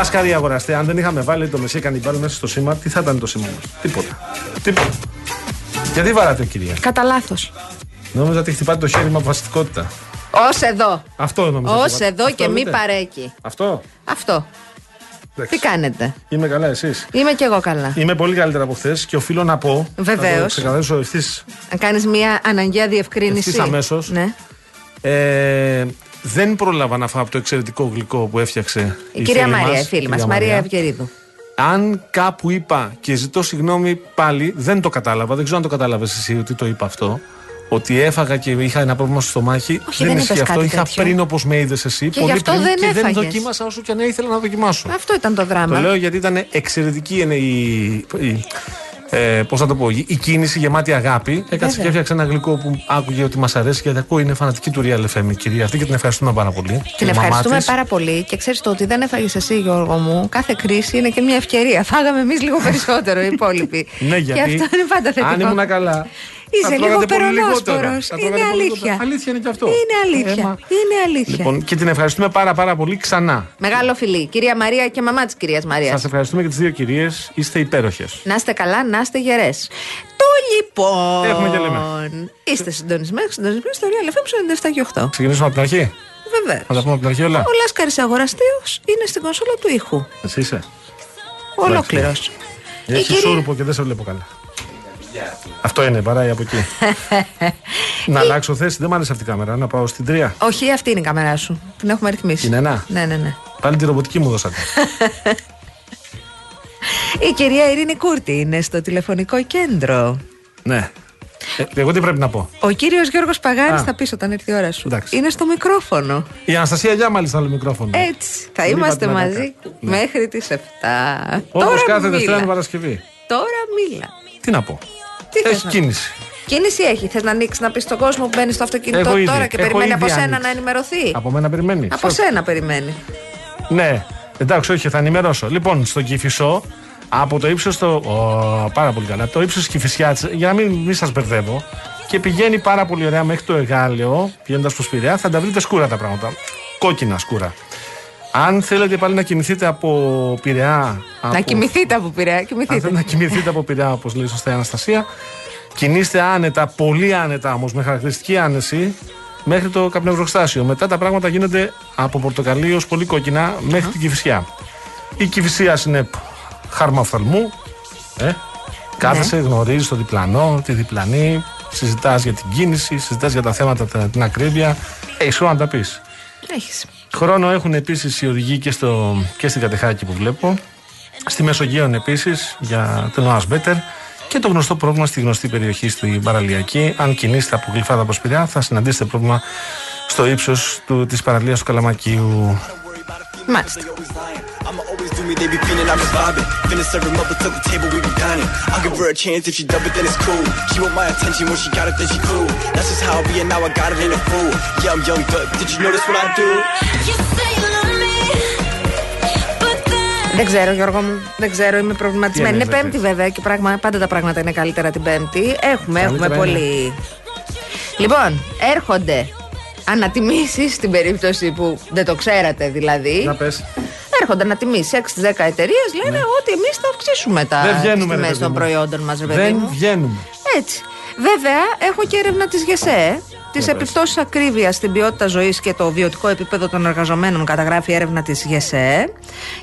Λάσκαρη αγοραστέ, αν δεν είχαμε βάλει το μεσί κανιμπάλ μέσα στο σήμα, τι θα ήταν το σήμα μας; Τίποτα. Τίποτα. Γιατί βαράτε, κυρία; Κατά λάθος. Νόμιζα ότι χτυπάτε το χέρι με αποφασιστικότητα. Ω εδώ. Αυτό νόμιζα. Ω ότι- εδώ Αυτό και μη λέτε; παρέκει. Αυτό; Αυτό. Εντάξει. Τι κάνετε; Είμαι καλά, εσείς; Είμαι κι εγώ καλά. Είμαι πολύ καλύτερα από χθες και οφείλω να πω. Βεβαίως. Θα το ξεκαθαρίσω ευθύς Να κάνεις μια αναγκαία διευκρίνηση. Ευθύς αμέσως. Ναι. Ε, δεν πρόλαβα να φάω από το εξαιρετικό γλυκό που έφτιαξε η, Η κυρία φίλη Μαρία, μας, η φίλη μας, κυρία Μαρία Ευγερίδου. Αν κάπου είπα και ζητώ συγγνώμη πάλι, δεν το κατάλαβα. Δεν ξέρω αν το κατάλαβες εσύ ότι το είπα αυτό. Ότι έφαγα και είχα ένα πρόβλημα στο στομάχι. Όχι, δεν ισχύει είπες αυτό. κάτι Είχα τέτοιο. πριν όπως με είδες εσύ. Και πολύ γι' αυτό πριν, δεν και δεν έφαγες. δοκίμασα όσο και αν ήθελα να δοκιμάσω. Αυτό ήταν το δράμα. Το λέω γιατί ήταν εξαιρετική είναι η. η ε, Πώς θα το πω, η κίνηση γεμάτη αγάπη. Έκατσε Βέβαια. και έφτιαξε ένα γλυκό που άκουγε ότι μας αρέσει γιατί ακούω είναι φανατική του Real FM η κυρία αυτή και την ευχαριστούμε πάρα πολύ. Και Την η μαμά ευχαριστούμε της. πάρα πολύ και ξέρεις το ότι δεν έφαγες εσύ, Γιώργο μου. Κάθε κρίση είναι και μια ευκαιρία. Φάγαμε εμείς λίγο περισσότερο οι υπόλοιποι. Ναι, γιατί Και αυτό είναι πάντα θετικό. αν ήμουν καλά. Είσαι θα λίγο τρώγατε πολύ λιγότερα. περονόσπορος. Θα Είναι τρώγατε πολύ αλήθεια. λιγότερα. Αλήθεια είναι και αυτό. Είναι αλήθεια. Έμα. Είναι αλήθεια. Λοιπόν, και την ευχαριστούμε πάρα πάρα πολύ ξανά. Μεγάλο φιλί. Κυρία Μαρία και μαμά της κυρίας Μαρίας. Σας ευχαριστούμε και τις δύο κυρίες. Είστε υπέροχες. Να είστε καλά, να είστε γερές. Το λοιπόν. Έχουμε και λέμε. Είστε συντονισμένοι, συντονισμένοι στο Real FM 97 και 8. Ξεκινήσουμε από την αρχή; Βεβαίως. Να τα πούμε από την αρχή όλα; Ο Λάσκαρης Αγοραστήο είναι στην κονσόλα του ήχου. Εσύ είσαι. Ολόκληρος. Έχεις σούρπο και δεν σε βλέπω καλά. Αυτό είναι, παράει από εκεί. να αλλάξω θέση, δεν μ' άρεσε αυτή η κάμερα. Να πάω στην τρία. Όχι, αυτή είναι η κάμερά σου. Την έχουμε ρυθμίσει. Είναι ένα; Ναι, ναι, ναι. Πάλι τη ρομποτική μου δώσατε. Η κυρία Ειρήνη Κούρτη είναι στο τηλεφωνικό κέντρο. ναι. Ε, εγώ τι πρέπει να πω; Ο κύριος Γιώργος Παγάνης Α. θα πεις όταν έρθει η ώρα σου. Εντάξει. Είναι στο μικρόφωνο. Η Αναστασία Γιά μάλιστα άλλο μικρόφωνο. Έτσι. Θα Δεν είπα είμαστε την μαζί ατάκα. Ναι. μέχρι τις 7. Όπως Τώρα κάθε μίλα. Δευτέρα Παρασκευή. Τώρα μίλα. Τι να πω. Τι θες Έχεις να- κίνηση. Κίνηση έχει. Θες να ανοίξεις να πεις στον κόσμο που μπαίνεις στο αυτοκίνητο Έχω ήδη. τώρα και Έχω περιμένει ήδη από σένα ανοίξει. να ενημερωθεί; Από μένα περιμένει. Από Σωστά. σένα περιμένει. Ναι, εντάξει, όχι, θα ενημερώσω. Λοιπόν, στο Κυφισό, από το ύψος το. Ω, πάρα πολύ καλά. Από το ύψος της Κυφυσιά, για να μην, μην σας μπερδεύω, και πηγαίνει πάρα πολύ ωραία μέχρι το Εγάλεο, πηγαίνοντας προς Πειραιά, θα τα βρείτε σκούρα τα πράγματα. Κόκκινα σκούρα. Αν θέλετε πάλι να κινηθείτε από Πειραιά. Να από- κοιμηθείτε από Πειραιά. Αν Κοιμηθείτε. θέλετε να κοιμηθείτε από Πειραιά, όπως λέει σωστά η Αναστασία, κινήστε άνετα, πολύ άνετα όμως, με χαρακτηριστική άνεση, μέχρι το καπνευροστάσιο. Μετά τα πράγματα γίνονται από πορτοκαλί ως πολύ κόκκινα μέχρι την Κυφυσιά. Η Κυφυσία είναι π, χάρμα οφθαλμού. Ε, κάθεσαι, γνωρίζεις το διπλανό, τη διπλανή. συζητάς για την κίνηση, συζητάς για τα θέματα, τα- την ακρίβεια. Έχει χρόνο να τα πεις. Έχεις. Χρόνο έχουν επίσης οι οδηγοί και, στο, και στην Κατεχάκη που βλέπω. Στη Μεσογείων επίσης για τον ΟΑΣ Μπέτερ. Και το γνωστό πρόβλημα στη γνωστή περιοχή στην Παραλιακή. Αν κινήσετε από Γλυφάδα προς Πειραιά, θα συναντήσετε πρόβλημα στο ύψος της παραλίας του Καλαμακίου. Μάλιστα. I'ma always do me, they be feeling I'm just vibing. Finna serve him up, but took the table, we be dining. I'll give her a chance if she dub it, then it's cool. She want my attention when she got it, then she cool. That's just how I be, and now I got it in a fool. Yeah, I'm young, but did you notice what I do? You say you love me, but then Δεν ξέρω, Γιώργο μου. Δεν ξέρω, είμαι προβληματισμένη. Τι Είναι εννοείς, Πέμπτη, βέβαια, και πράγμα, πάντα τα πράγματα είναι καλύτερα την Πέμπτη. Έχουμε, έχουμε Καλύτερα πολύ. Λοιπόν, έρχονται ανατιμήσει στην περίπτωση που δεν το ξέρατε δηλαδή. Να πες. Έρχονται ανατιμήσει 6 10 εταιρείες, λένε ότι εμείς θα αυξήσουμε τα Ναι. Δεν βγαίνουμε, ρε τιμέ παιδί των μου. προϊόντων μας, ρε παιδί Δεν μου. βγαίνουμε. Έτσι. Βέβαια, έχω και έρευνα της ΓΕΣΕ. Τις πες. επιπτώσεις ακρίβειας στην ποιότητα ζωής και το βιωτικό επίπεδο των εργαζομένων, καταγράφει η έρευνα της ΓΕΣΕ.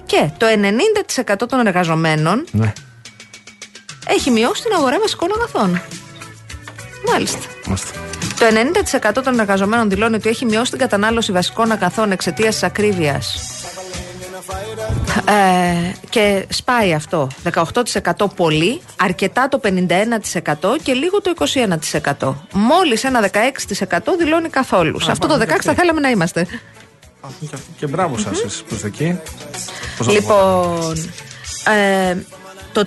Και το 90% των εργαζομένων Ναι, έχει μειώσει την αγορά βασικών αγαθών. Μάλιστα. είμαστε. Το 90% των εργαζομένων δηλώνει ότι έχει μειώσει την κατανάλωση βασικών αγαθών εξαιτίας της ακρίβειας. Ε, και σπάει αυτό. 18% πολύ, αρκετά το 51% και λίγο το 21%. Μόλις ένα 16% δηλώνει καθόλου. Σε αυτό το 16% θα θέλαμε να είμαστε. Και μπράβο σας, εσείς που είστε εκεί. Πώς να το πω; Λοιπόν, ε, το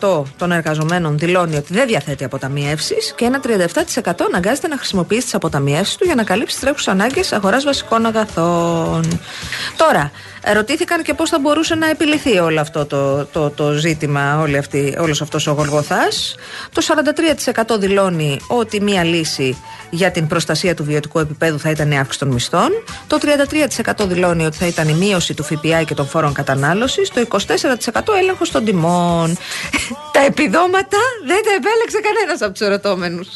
30% των εργαζομένων δηλώνει ότι δεν διαθέτει αποταμιεύσεις και ένα 37% αναγκάζεται να χρησιμοποιήσει τις αποταμιεύσεις του για να καλύψει τις τρέχουσες ανάγκες αγοράς βασικών αγαθών. Τώρα, ρωτήθηκαν και πώς θα μπορούσε να επιληθεί όλο αυτό το, το, το ζήτημα, όλη αυτή, όλος αυτός ο γολγοθάς. Το 43% δηλώνει ότι μία λύση για την προστασία του βιωτικού επίπεδου θα ήταν η αύξηση των μισθών. Το 33% δηλώνει ότι θα ήταν η μείωση του ΦΠΑ και των φόρων κατανάλωσης. Το 24% έλεγχος των τιμών. τα επιδόματα δεν τα επέλεξε κανένας από τους ερωτώμενους.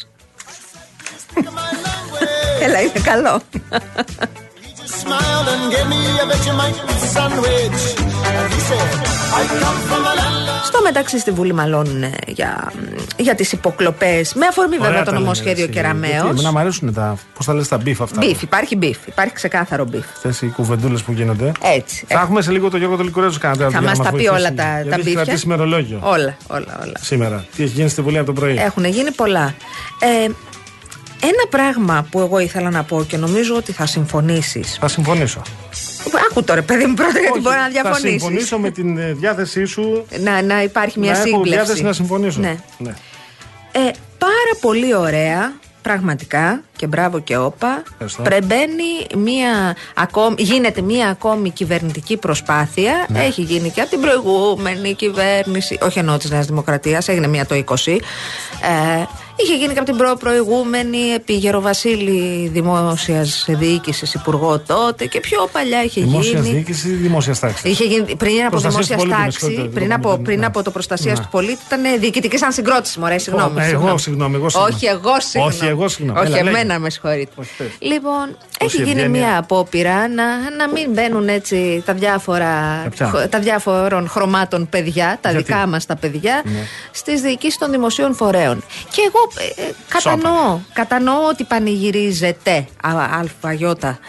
Έλα, είναι καλό. Smiled and gave me a Vegemite sandwich. And he said, I come from a land of Στο μεταξύ στη Βουλή μαλώνουν για, για τις υποκλοπές. Με αφορμή βέβαια Ωραία το τα λένε, νομοσχέδιο έτσι. Κεραμαίο. Γιατί, Να μ' αρέσουν τα. Πώς τα λες τα μπιφ αυτά. Μπιφ, υπάρχει beef. Υπάρχει ξεκάθαρο beef. Αυτές οι κουβεντούλες που γίνονται. Έτσι. Θα έχουμε σε λίγο το Γιώργο Τολικουρέζο κανένα Θα μας τα πει όλα τα, τα Έχει μπίφια. κρατήσει ημερολόγιο Όλα, όλα, όλα. σήμερα. Τι έχει γίνει στη Βουλή από το πρωί; Έχουν γίνει πολλά. Ε, ένα πράγμα που εγώ ήθελα να πω και νομίζω ότι θα συμφωνήσεις. Θα συμφωνήσω. Άκου τώρα, παιδί μου, πρώτα γιατί Όχι, μπορεί να Θα διαφωνήσεις. συμφωνήσω με την ε, διάθεσή σου. Να, να υπάρχει μια να έχω σύμπλευση. διάθεση να συμφωνήσω. Ναι. ναι. Ε, πάρα πολύ ωραία, πραγματικά και μπράβο και όπα. Ευχαριστώ. Πρεμπαίνει μία ακόμη, γίνεται μία ακόμη κυβερνητική προσπάθεια. Ναι. Έχει γίνει και από την προηγούμενη κυβέρνηση, όχι εννοώ της Νέας Δημοκρατίας, έγινε μία το 20. Ε, είχε γίνει και από την προ- προηγούμενη επί Γεροβασίλη Δημόσιας Διοίκησης Υπουργό τότε και πιο παλιά είχε Δημόσιας γίνει. διοίκησης ή δημόσιας τάξης; Είχε γίνει πριν από Προστασίας δημόσιας του πολίτη, με τάξη, συγχωρείτε, πριν δεν από, το- πριν ναι. από το προστασίας Ναι. του πολίτη, ήταν διοικητική ανσυγκρότηση. Μωρέ, συγγνώμη. ε, εγώ συγγνώμη, εγώ συγγνώμη. Όχι, εγώ συγγνώμη. Όχι, εγώ συγγνώμη. Όχι, Έλα, εμένα λέγε. με συγχωρείτε. Όχι, πες. Λοιπόν, έχει γίνει ευγένεια. μια απόπειρα να, να μην μπαίνουν έτσι τα διάφορα Τα ποια; χ- τα διάφορων χρωμάτων παιδιά, τα Γιατί; Ναι. δικά μας τα παιδιά, στις διοικήσεις των δημοσίων φορέων. Και εγώ ε, ε, κατανοώ, κατανοώ ότι πανηγυρίζεται α- αλφαγιώτα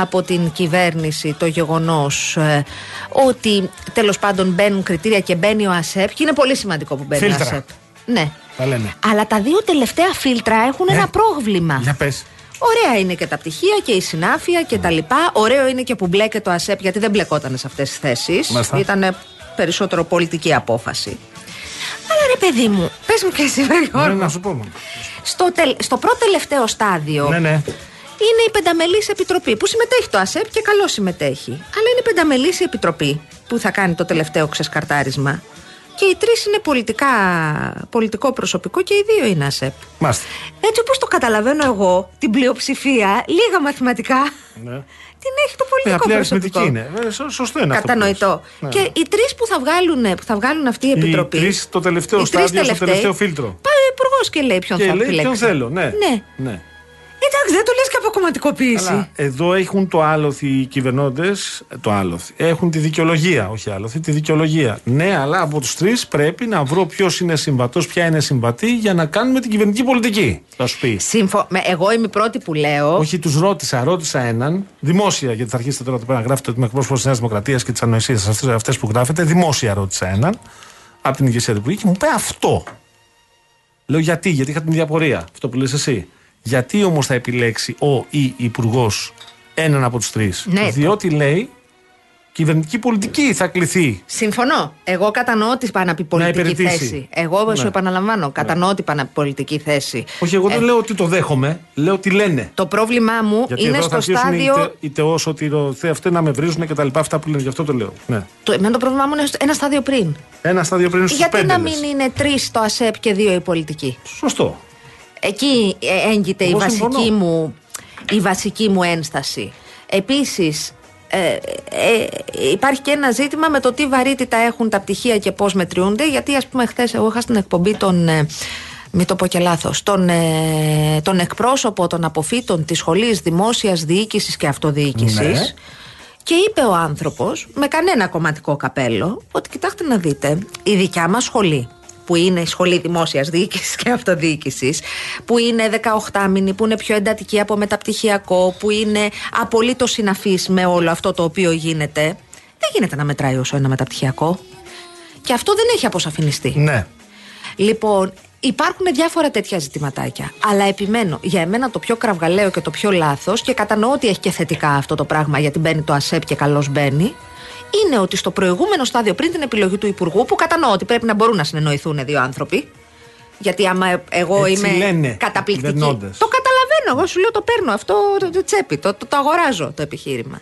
από την κυβέρνηση το γεγονός ε, ότι τέλος πάντων μπαίνουν κριτήρια και μπαίνει ο ΑΣΕΠ και είναι πολύ σημαντικό που μπαίνει Φίλτρα. ο ΑΣΕΠ. Ναι. Τα λένε. Αλλά τα δύο τελευταία φίλτρα έχουν Ναι. ένα πρόβλημα. Για πες. Ωραία είναι και τα πτυχία και η συνάφεια και τα λοιπά. Ωραίο είναι και που μπλέκεται το ΑΣΕΠ γιατί δεν μπλεκόταν σε αυτές τις θέσεις. Μάλιστα. Ήταν περισσότερο πολιτική απόφαση. Αλλά ρε παιδί μου, πες μου και εσύ βρε Ναι, Γιώργο. να σου πω. μόνο. στο, τελ- στο πρώτο τελευταίο στάδιο Ναι, ναι. είναι η πενταμελής επιτροπή που συμμετέχει το ΑΣΕΠ και καλό συμμετέχει. Αλλά είναι η πενταμελής η επιτροπή που θα κάνει το τελευταίο ξεσκαρτάρισμα. Και οι τρεις είναι πολιτικά, πολιτικό προσωπικό και οι δύο είναι ΑΣΕΠ. Μάστε. Έτσι όπως το καταλαβαίνω εγώ, την πλειοψηφία, λίγα μαθηματικά, Ναι. την έχει το Ε, πολιτικό απλή προσωπικό. αριθμητική είναι. Ε, σω- σωστό είναι αυτό. που Κατανοητό. λες. Ναι. Και οι τρεις που θα βγάλουν, που θα βγάλουν αυτή η επιτροπή. Οι τρεις στο τελευταίο οι τρεις στάδιο, στο τελευταίοι, τελευταίο φίλτρο. Πάει ο υπουργός και λέει ποιον Και θα λέει επιλέξει. ποιον θέλω. Ναι. Ναι. ναι. Εντάξει, Εντάξει, δεν το λες και από κομματικοποίηση. Αλλά εδώ έχουν το άλοθη οι κυβερνώντες. Το άλοθη. Έχουν τη δικαιολογία. Όχι άλοθη, τη δικαιολογία. Ναι, αλλά από τους τρεις πρέπει να βρω ποιος είναι συμβατός, ποια είναι συμβατή για να κάνουμε την κυβερνητική πολιτική. Θα σου πει. Σύμφω... με- Εγώ είμαι η πρώτη που λέω. Όχι, τους ρώτησα, ρώτησα έναν δημόσια, γιατί θα αρχίσετε τώρα εδώ πέρα να γράφετε ότι είμαι εκπρόσωπο της Νέας Δημοκρατίας και τι ανοησίε αυτές που γράφετε. Δημόσια ρώτησα έναν από την ηγεσία του Υπουργείου και μου είπε αυτό. Λέω γιατί, γιατί είχα την ίδια απορία. Αυτό που λες εσύ. Γιατί όμως θα επιλέξει ο ή υπουργός έναν από τους τρεις; Ναι, Διότι λέει κυβερνητική πολιτική θα κληθεί. Συμφωνώ. Εγώ κατανοώ τη πάει να πει πολιτική υπηρετήσει. θέση. Εγώ Ναι. σου επαναλαμβάνω. Κατανοώ ότι πάει να πει πολιτική θέση. Όχι, εγώ δεν Ε, λέω ότι το δέχομαι, λέω ότι λένε. Το πρόβλημά μου Γιατί είναι εδώ θα στο αρχίσουν στάδιο. είτε, είτε όσο ότι ρωθεί αυτοί να με βρίζουν και τα λοιπά. Αυτά που λένε, γι' αυτό το λέω. Ναι. Το, εμένα το πρόβλημά μου είναι στο- ένα στάδιο πριν. Ένα στάδιο πριν στους Γιατί πέντε. να λες. μην είναι τρεις το ΑΣΕΠ και δύο η πολιτική; Σωστό. Εκεί ε, έγκυται η Εγώ βασική, συμφωνώ. μου, η βασική μου ένσταση. Επίσης, ε, ε, υπάρχει και ένα ζήτημα με το τι βαρύτητα έχουν τα πτυχία και πώς μετριούνται, γιατί ας πούμε χθες εγώ είχα στην εκπομπή τον... Ε, μην το πω και λάθος, τον, ε, τον εκπρόσωπο των αποφύτων της Σχολής Δημόσιας Διοίκησης και Αυτοδιοίκησης Ναι. και είπε ο άνθρωπος με κανένα κομματικό καπέλο ότι κοιτάξτε να δείτε, η δικιά μας σχολή που είναι η Σχολή Δημόσιας Διοίκησης και Αυτοδιοίκησης που είναι 18 μήνη, που είναι πιο εντατική από μεταπτυχιακό, που είναι απολύτως συναφής με όλο αυτό το οποίο γίνεται, δεν γίνεται να μετράει όσο ένα μεταπτυχιακό. Και αυτό δεν έχει αποσαφινιστεί. Ναι. Λοιπόν, υπάρχουν διάφορα τέτοια ζητηματάκια. Αλλά επιμένω, για εμένα το πιο κραυγαλαίο και το πιο λάθος, και κατανοώ ότι έχει και θετικά αυτό το πράγμα, γιατί μπαίνει το ΑΣΕΠ και καλώς μπαίνει, είναι ότι στο προηγούμενο στάδιο, πριν την επιλογή του Υπουργού, που κατανοώ ότι πρέπει να μπορούν να συνεννοηθούν δύο άνθρωποι. Γιατί άμα εγώ Έτσι είμαι λένε καταπληκτική. οι κυβερνώντες. Το καταλαβαίνω. Εγώ σου λέω το παίρνω αυτό το, το τσέπη. Το, το, το αγοράζω το επιχείρημα.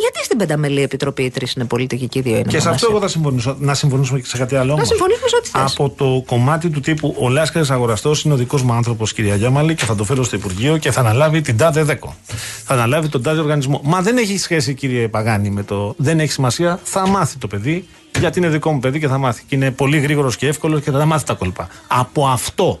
Γιατί στην πενταμελή επιτροπή οι τρεις είναι πολιτικοί και οι δύο είναι Και σε μόνο αυτό ΑΣΕΠ; εγώ θα συμφωνήσω. Να συμφωνήσουμε και σε κάτι άλλο. όμως. συμφωνήσουμε σε ό,τι θες. Από το κομμάτι του τύπου Ο Λάσκαρης Αγοραστός είναι ο δικός μου άνθρωπος, κυρία Γιάμαλη, και θα το φέρω στο Υπουργείο και θα αναλάβει την τάδε δέκο. Θα αναλάβει τον τάδε οργανισμό. Μα δεν έχει σχέση, κύριε Παγάνη, με το. Δεν έχει σημασία. Θα μάθει το παιδί, γιατί είναι δικό μου παιδί και θα μάθει. Και είναι πολύ γρήγορος και εύκολος και θα τα μάθει τα κόλπα. Από αυτό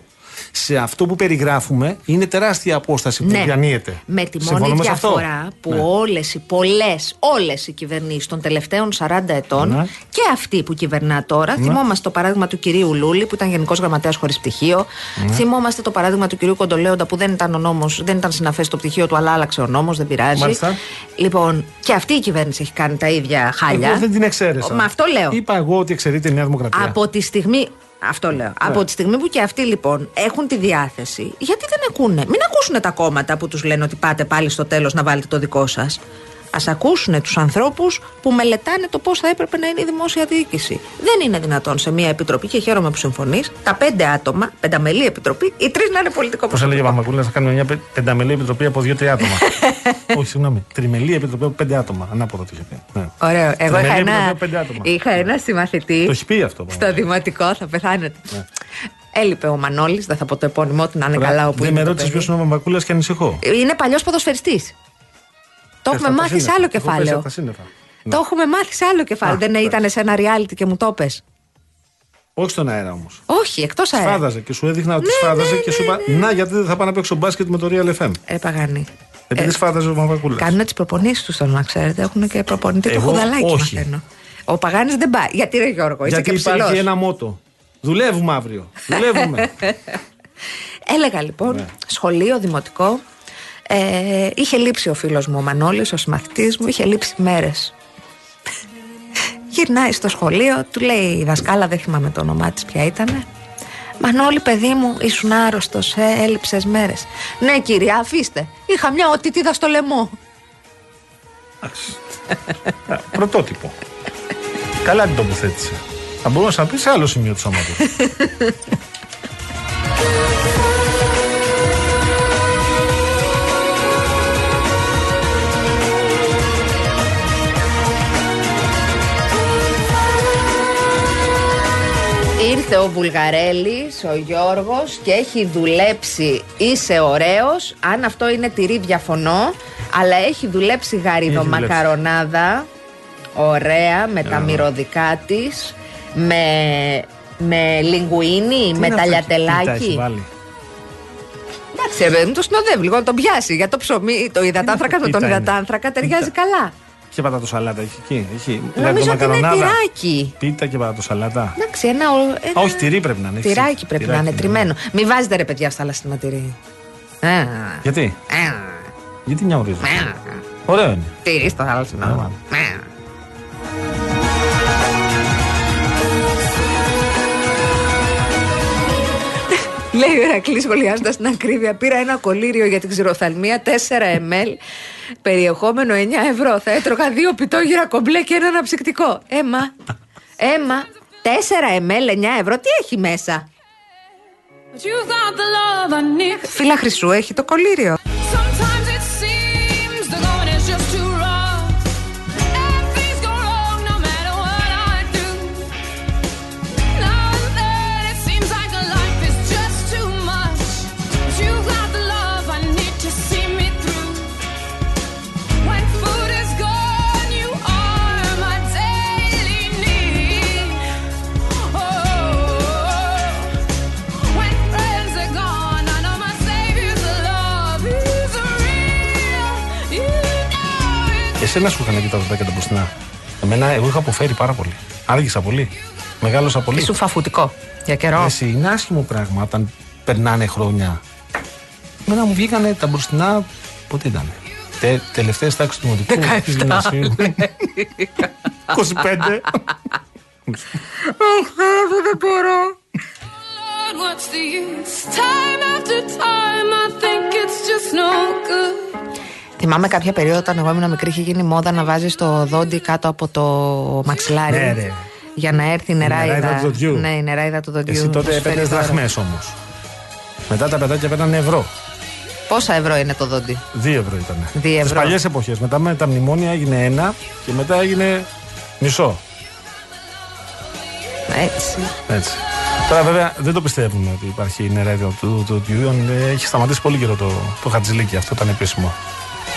σε αυτό που περιγράφουμε είναι τεράστια απόσταση που διανύεται. Ναι. Με τη μόνη Συμφωνούμε σε αυτό; διαφορά που Ναι. όλες οι πολλές, όλες οι κυβερνήσεις των τελευταίων 40 ετών Ναι. και αυτή που κυβερνά τώρα, θυμόμαστε το παράδειγμα του κυρίου Λούλη που ήταν γενικός γραμματέας χωρίς πτυχίο, Ναι. θυμόμαστε το παράδειγμα του κυρίου Κοντολέοντα που δεν ήταν ο νόμος, δεν ήταν συναφές το πτυχίο του αλλά άλλαξε ο νόμος, δεν πειράζει. Μάλιστα. Λοιπόν, και αυτή η κυβέρνηση έχει κάνει τα ίδια χάλια. Εγώ δεν την εξαίρεσα. Μα αυτό λέω. Είπα εγώ ότι εξαιρείται η Νέα Δημοκρατία. Από τη στιγμή. Αυτό λέω. Από τη στιγμή που και αυτοί λοιπόν έχουν τη διάθεση, γιατί δεν ακούνε; Μην ακούσουν τα κόμματα που τους λένε ότι πάτε πάλι στο τέλος να βάλετε το δικό σας. Α ακούσουν τους ανθρώπους που μελετάνε το πώς θα έπρεπε να είναι η δημόσια διοίκηση. Δεν είναι δυνατόν σε μια επιτροπή, και χαίρομαι που συμφωνείς, τα πέντε άτομα, πενταμελή επιτροπή, οι τρεις να είναι πολιτικό Πώς έλεγε ο προσωπικό. Παπακούλα, θα κάνουμε μια πε- πενταμελή επιτροπή από δύο-τρία άτομα. Όχι, συγγνώμη. Τριμελή επιτροπή από πέντε άτομα. Ανάποδο το είχε πει. Ναι. Ωραίο. Εγώ Τριμελή είχα επιτροπή ένα, από πέντε άτομα. είχα ένα συμμαθητή. Το έχει πει αυτό. Στο δημοτικό θα πεθάνετε. Έλειπε ο Μανώλης, δεν θα πω το επώνυμό του να είναι Τώρα, καλά όπου Δεν είναι. με το ρώτησες παιδί. ποιος είναι ο Παπακούλα και ανησυχώ. Είναι παλιός ποδοσφαιριστής. Το έχουμε Πέφτω από τα μάθει σε σύννεφα. άλλο Έχω πέσει κεφάλαιο. από τα σύννεφα. Ναι. Το έχουμε μάθει σε άλλο κεφάλαιο. Α, Δεν εντάξει. ήταν σε ένα reality και μου το πες. Όχι στον αέρα όμως. Όχι, εκτός αέρα. Σφάδαζε και σου έδειχνα ότι Ναι, σφάδαζε ναι, και σου ναι, είπα Να, γιατί δεν θα πάω να παίξω μπάσκετ με το Real FM. Ε, Παγάνη. Επειδή Ε, σφάδαζε ο Παπακούλα. Κάνουν τις προπονήσεις τους, θέλω να ξέρετε. Έχουν και προπονητή του Εγώ χουδαλάκι, όχι. μαθαίνω. Ο Παγάνης δεν πάει. Γιατί ρε Γιώργο, είσαι Γιατί και υπάρχει ψηλός. ένα μότο. Δουλεύουμε αύριο. Δουλεύουμε. Έλεγα λοιπόν, Ναι. σχολείο, δημοτικό. Ε, είχε λείψει ο φίλος μου ο Μανώλης, ο συμμαθητής μου, είχε λείψει μέρες. Γυρνάει στο σχολείο, του λέει η δασκάλα, δεν θυμάμαι το όνομά της ποια ήτανε. Μανώλη, παιδί μου, ήσουν άρρωστος, ε, έλειψες μέρες. Ναι, κυρία, αφήστε. Είχα μια οτιτίδα στο λαιμό. Εντάξει. Α, Πρωτότυπο. Καλά την τοποθέτησε. Θα μπορούσα να πεις σε άλλο σημείο του σώματος. Ήρθε ο Βουλγαρέλης, ο Γιώργος και έχει δουλέψει Είσαι ωραίος Αν αυτό είναι τυρί διαφωνώ Αλλά έχει δουλέψει γαρίδο Έχει δουλέψει. μακαρονάδα Ωραία με τα μυρωδικά της Με, με λιγκουίνι, με τα Τι τα έχεις λιατελάκι βάλει; Εντάξει, ρε παιδί μου, το συνοδεύει λίγο να τον πιάσει. Για το ψωμί, το υδατάνθρακα με τον πίτα είναι; υδατάνθρακα ταιριάζει Πίτα. καλά. Και πατατοσαλάτα έχει εκεί. Έχει. Νομίζω ότι είναι μακαρονάδα. τυράκι. Πίτα και πατατοσαλάτα. Εντάξει, ένα. ο- ένα... Α, όχι, τυρί πρέπει να είναι. έτσι. Τυράκι πρέπει να είναι Τυράκι, τριμμένο. Μην βάζετε ρε παιδιά στα λαστιμα τυρί. Α, Γιατί, α, γιατί μια ορίζουν. α. Ωραίο είναι. Τυρί στο θάλασσινο. Λέει ο Ερακλής σχολιάζοντας την ακρίβεια: Πήρα ένα κολλήριο για την ξηροφθαλμία 4 ml, περιεχόμενο 9 ευρώ. Θα έτρωγα δύο πιτόγυρα κομπλέ και ένα αναψυκτικό. Έμα, έμα, 4 ml, 9 ευρώ, τι έχει μέσα; But you got the love I need. Φίλα Χρυσού έχει το κολλήριο. Know it. Εσένα σου είχαν εκεί τα δοντάκια τα μπροστινά. Εμένα, εγώ είχα αποφέρει πάρα πολύ. Άργησα πολύ. Μεγάλωσα πολύ. Ήσουν φαφουτικό για καιρό. Εσύ είναι άσχημο πράγμα όταν περνάνε χρόνια. Εμένα μου βγήκανε τα μπροστινά. Πότε ήταν. Τε, Τελευταίες τάξεις του Δημοτικού. 17. της Γυμνασίου. 25. δεν μπορώ. Lord, what's the use? Time after time, I think it's just no good. Θυμάμαι κάποια περίοδο όταν εγώ ήμουν μικρή είχε γίνει μόδα να βάζεις το δόντι κάτω από το μαξιλάρι. Ναι, ρε. Για να έρθει η νεράιδα. νεράιδα του δοντιού. Ναι, η νεράιδα του δοντιού. Εσύ τότε να σου φέρει έπαιρνες δώρο. δραχμές όμως. Μετά τα παιδάκια παίρνανε ευρώ. Πόσα ευρώ είναι το δόντι; Δύο ευρώ ήταν. Δύο Στις ευρώ. παλιές εποχές. Μετά με τα μνημόνια έγινε ένα και μετά έγινε μισό. Έτσι. Έτσι. Τώρα βέβαια δεν το πιστεύουμε ότι υπάρχει η νεράιδα του δοντιού. Ε, Έχει σταματήσει πολύ καιρό το, το χατζηλίκι. Αυτό ήταν επίσημο.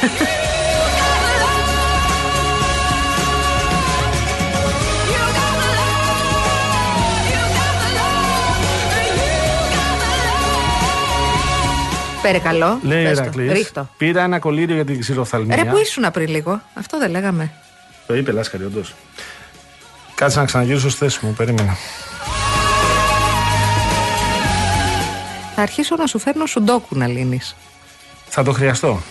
You got the love, you got the love, you got the love. Παρακαλώ. Λέει ο Πες το. Ηρακλής, Ρίχτω. Πήρα ένα κολλήριο για την ξηροφθαλμία. Ρε που ήσουν πριν λίγο; Αυτό δεν λέγαμε. Το είπε Λάσκαρη, όντως. Κάτσε να ξαναγυρίσω στη θέση μου, περίμενα. Θα αρχίσω να σου φέρνω σουντόκου να λύνεις. Θα το χρειαστώ.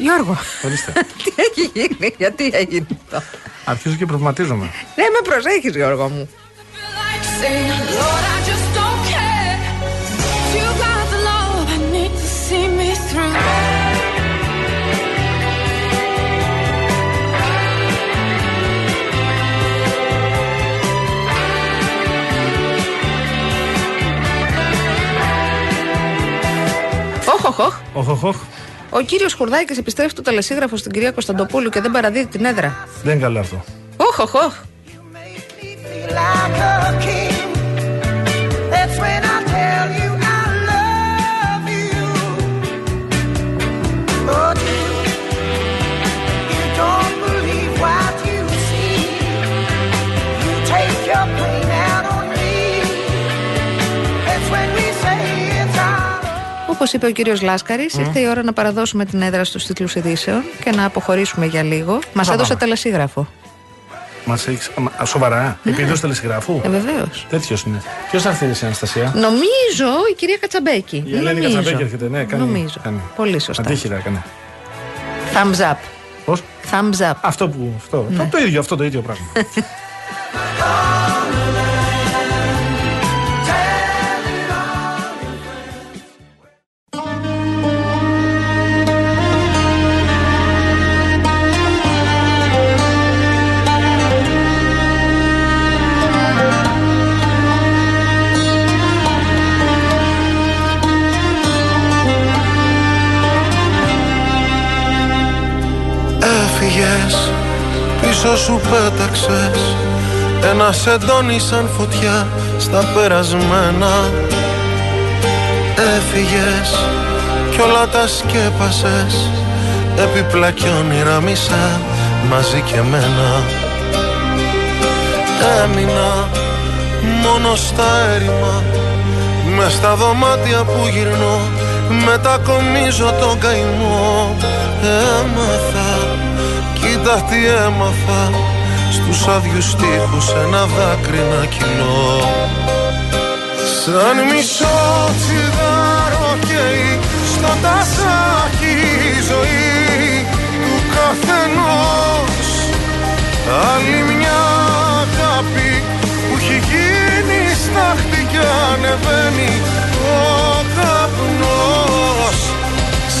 Γιώργο, Ορίστε. τι έχει γίνει, γιατί έγινε αυτό; Αρχίζω και προβληματίζομαι. Ναι, με προσέχεις Γιώργο μου. feel like saying, Lord, I just don't care. You got the love I need to see me through. Όχ, οχ, οχ. Οχ, οχ, οχ. Ο κύριος Χουρδάκης επιστρέφει το τελεσίγραφο στην κυρία Κωνσταντοπούλου και δεν παραδίδει την έδρα. Δεν είναι καλό αυτό. Όχ, οχ, οχ. like Όπως είπε ο κύριος Λάσκαρης, ήρθε η ώρα να παραδώσουμε την έδρα στους τίτλους ειδήσεων και να αποχωρήσουμε για λίγο. Μας Θα έδωσε πάμε. τελεσίγραφο. Μας έχει. Σοβαρά. Επίδοση τελεσυγράφου. Ε, βεβαίως. Τέτοιος είναι. Ποιος θα έρθει εσύ, Αναστασία; Νομίζω η κυρία Κατσαμπέκη. Η Ελένη Νομίζω. Κατσαμπέκη έρχεται, ναι, κάνει. Νομίζω. κάνει. Πολύ σωστά. Αντίχειρα έκανε. Thumbs up. Πώς; Thumbs up. Αυτό που. Αυτό. Ναι. Το, το ίδιο, αυτό το ίδιο πράγμα. πίσω σου πέταξες. Ένας σεντόνι σαν φωτιά στα περασμένα. Έφυγες κι όλα τα σκέπασες. Έπιπλα κι όνειρα μισά μαζί και μένα Έμεινα μόνο στα έρημα. Μες στα δωμάτια που γυρνώ. Μετακομίζω τον καημό. Έμαθα, κοίτα τι έμαθα Στους άδειους τείχους ένα δάκρυ να κυλώ. Σαν μισό τσιγάρο καίει στο τασάκι η ζωή του καθενός. Άλλη μια αγάπη που έχει γίνει στάχτη και ανεβαίνει ο καπνός.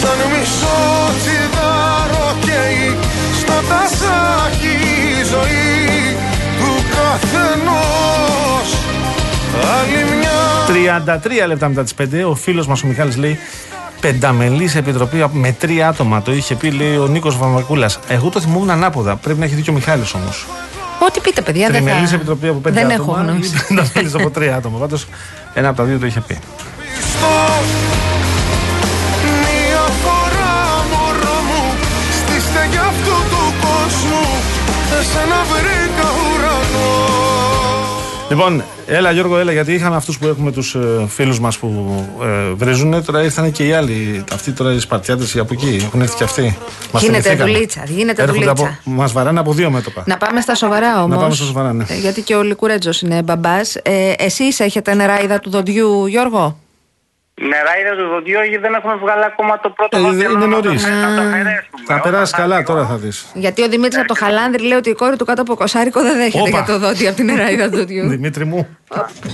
Σαν μισό τσιγάρο καίει στο τασάκι η ζωή του καθενός Άλλη μια 33 λεπτά μετά τις 5, ο φίλος μας ο Μιχάλης λέει Πενταμελής επιτροπή με τρία άτομα. Το είχε πει, λέει ο Νίκος Βαμβακούλας. Εγώ το θυμόμουν ανάποδα. Πρέπει να έχει δίκιο ο Μιχάλης όμως. Ό,τι πείτε, παιδιά, δεν Τριμελή θα... επιτροπή από πέντε δεν άτομα. έχω γνώση. ή Πενταμελή από τρία άτομα. Πάντως ένα από τα δύο το είχε πει. Εσένα βρήκα ουρανό Λοιπόν, έλα Γιώργο, έλα, γιατί είχαμε αυτούς που έχουμε τους ε, φίλους μας που ε, βρίζουν. Τώρα ήρθαν και οι άλλοι. Αυτοί τώρα οι Σπαρτιάτες από εκεί. Έχουν έρθει και αυτοί. Μας Γίνεται θυμηθήκανε. δουλίτσα, γίνεται Έρχονται δουλίτσα. Από, μας βαράνε από δύο μέτωπα. Να πάμε στα σοβαρά όμως. πάμε στα σοβαρά, ναι. Γιατί και ο Λικουρέτζος είναι μπαμπάς. Ε, Εσείς έχετε νεράιδα του δοντιού, Γιώργο; Νεράιδα του δοντιού δεν έχουμε βγάλει ακόμα το πρώτο Ε, δόντιο, είναι να το- νωρίς. να το αφαιρέσουμε. Θα Όταν περάσει καλά έρθει τώρα, ο- θα δεις. Γιατί ο Δημήτρης από το Χαλάνδρη λέει ότι η κόρη του κάτω από κοσάρικο δεν δέχεται Όπα. για το δόντι από την νεράιδα του δοντιού. Δημήτρη μου,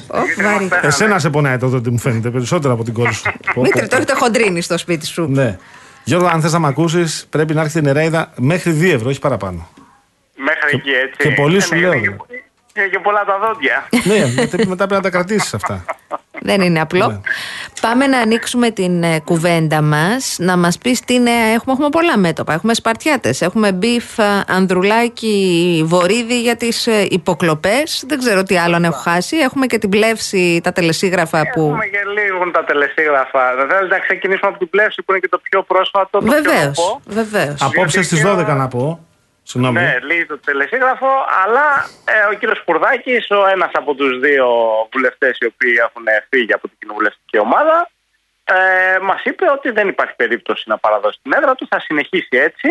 Ωχ, βάρη. εσένα σε πονάει το δόντι μου φαίνεται περισσότερο από την κόρη σου. Πω, Δημήτρη, πω. το έχετε χοντρίνει στο σπίτι σου. Ναι. Γιώργο, αν θες να με ακούσεις, πρέπει να έρθει η νεράιδα μέχρι 2 ευρώ, όχι παραπάνω. Μέχρι εκεί έτσι. και πολύ Ε, σου ναι, λέω, είναι δε. και- Είναι και πολλά τα δόντια. ναι, γιατί μετά πρέπει να τα κρατήσεις αυτά. Δεν είναι απλό. Ναι. Πάμε να ανοίξουμε την ε, κουβέντα μας. Να μας πεις τι νέα έχουμε. Έχουμε πολλά μέτωπα. Έχουμε Σπαρτιάτες. Έχουμε beef ε, Ανδρουλάκη Βορίδη για τις υποκλοπές. Δεν ξέρω τι άλλο αν έχω χάσει. Έχουμε και την πλεύση, τα τελεσίγραφα που. Έχουμε και λίγο τα τελεσίγραφα. Δεν θέλετε να ξεκινήσουμε από την πλεύση που είναι και το πιο πρόσφατο. το πιο Βεβαίως. νοπό. Βεβαίως. Απόψε στις 12 να πω. Συγγνώμη. Ναι, λύγει το τελεσίγραφο, αλλά ε, ο κύριος Κουρδάκης, ο ένας από τους δύο βουλευτές οι οποίοι έχουν φύγει από την κοινοβουλευτική ομάδα, ε, μας είπε ότι δεν υπάρχει περίπτωση να παραδώσει την έδρα του, θα συνεχίσει έτσι.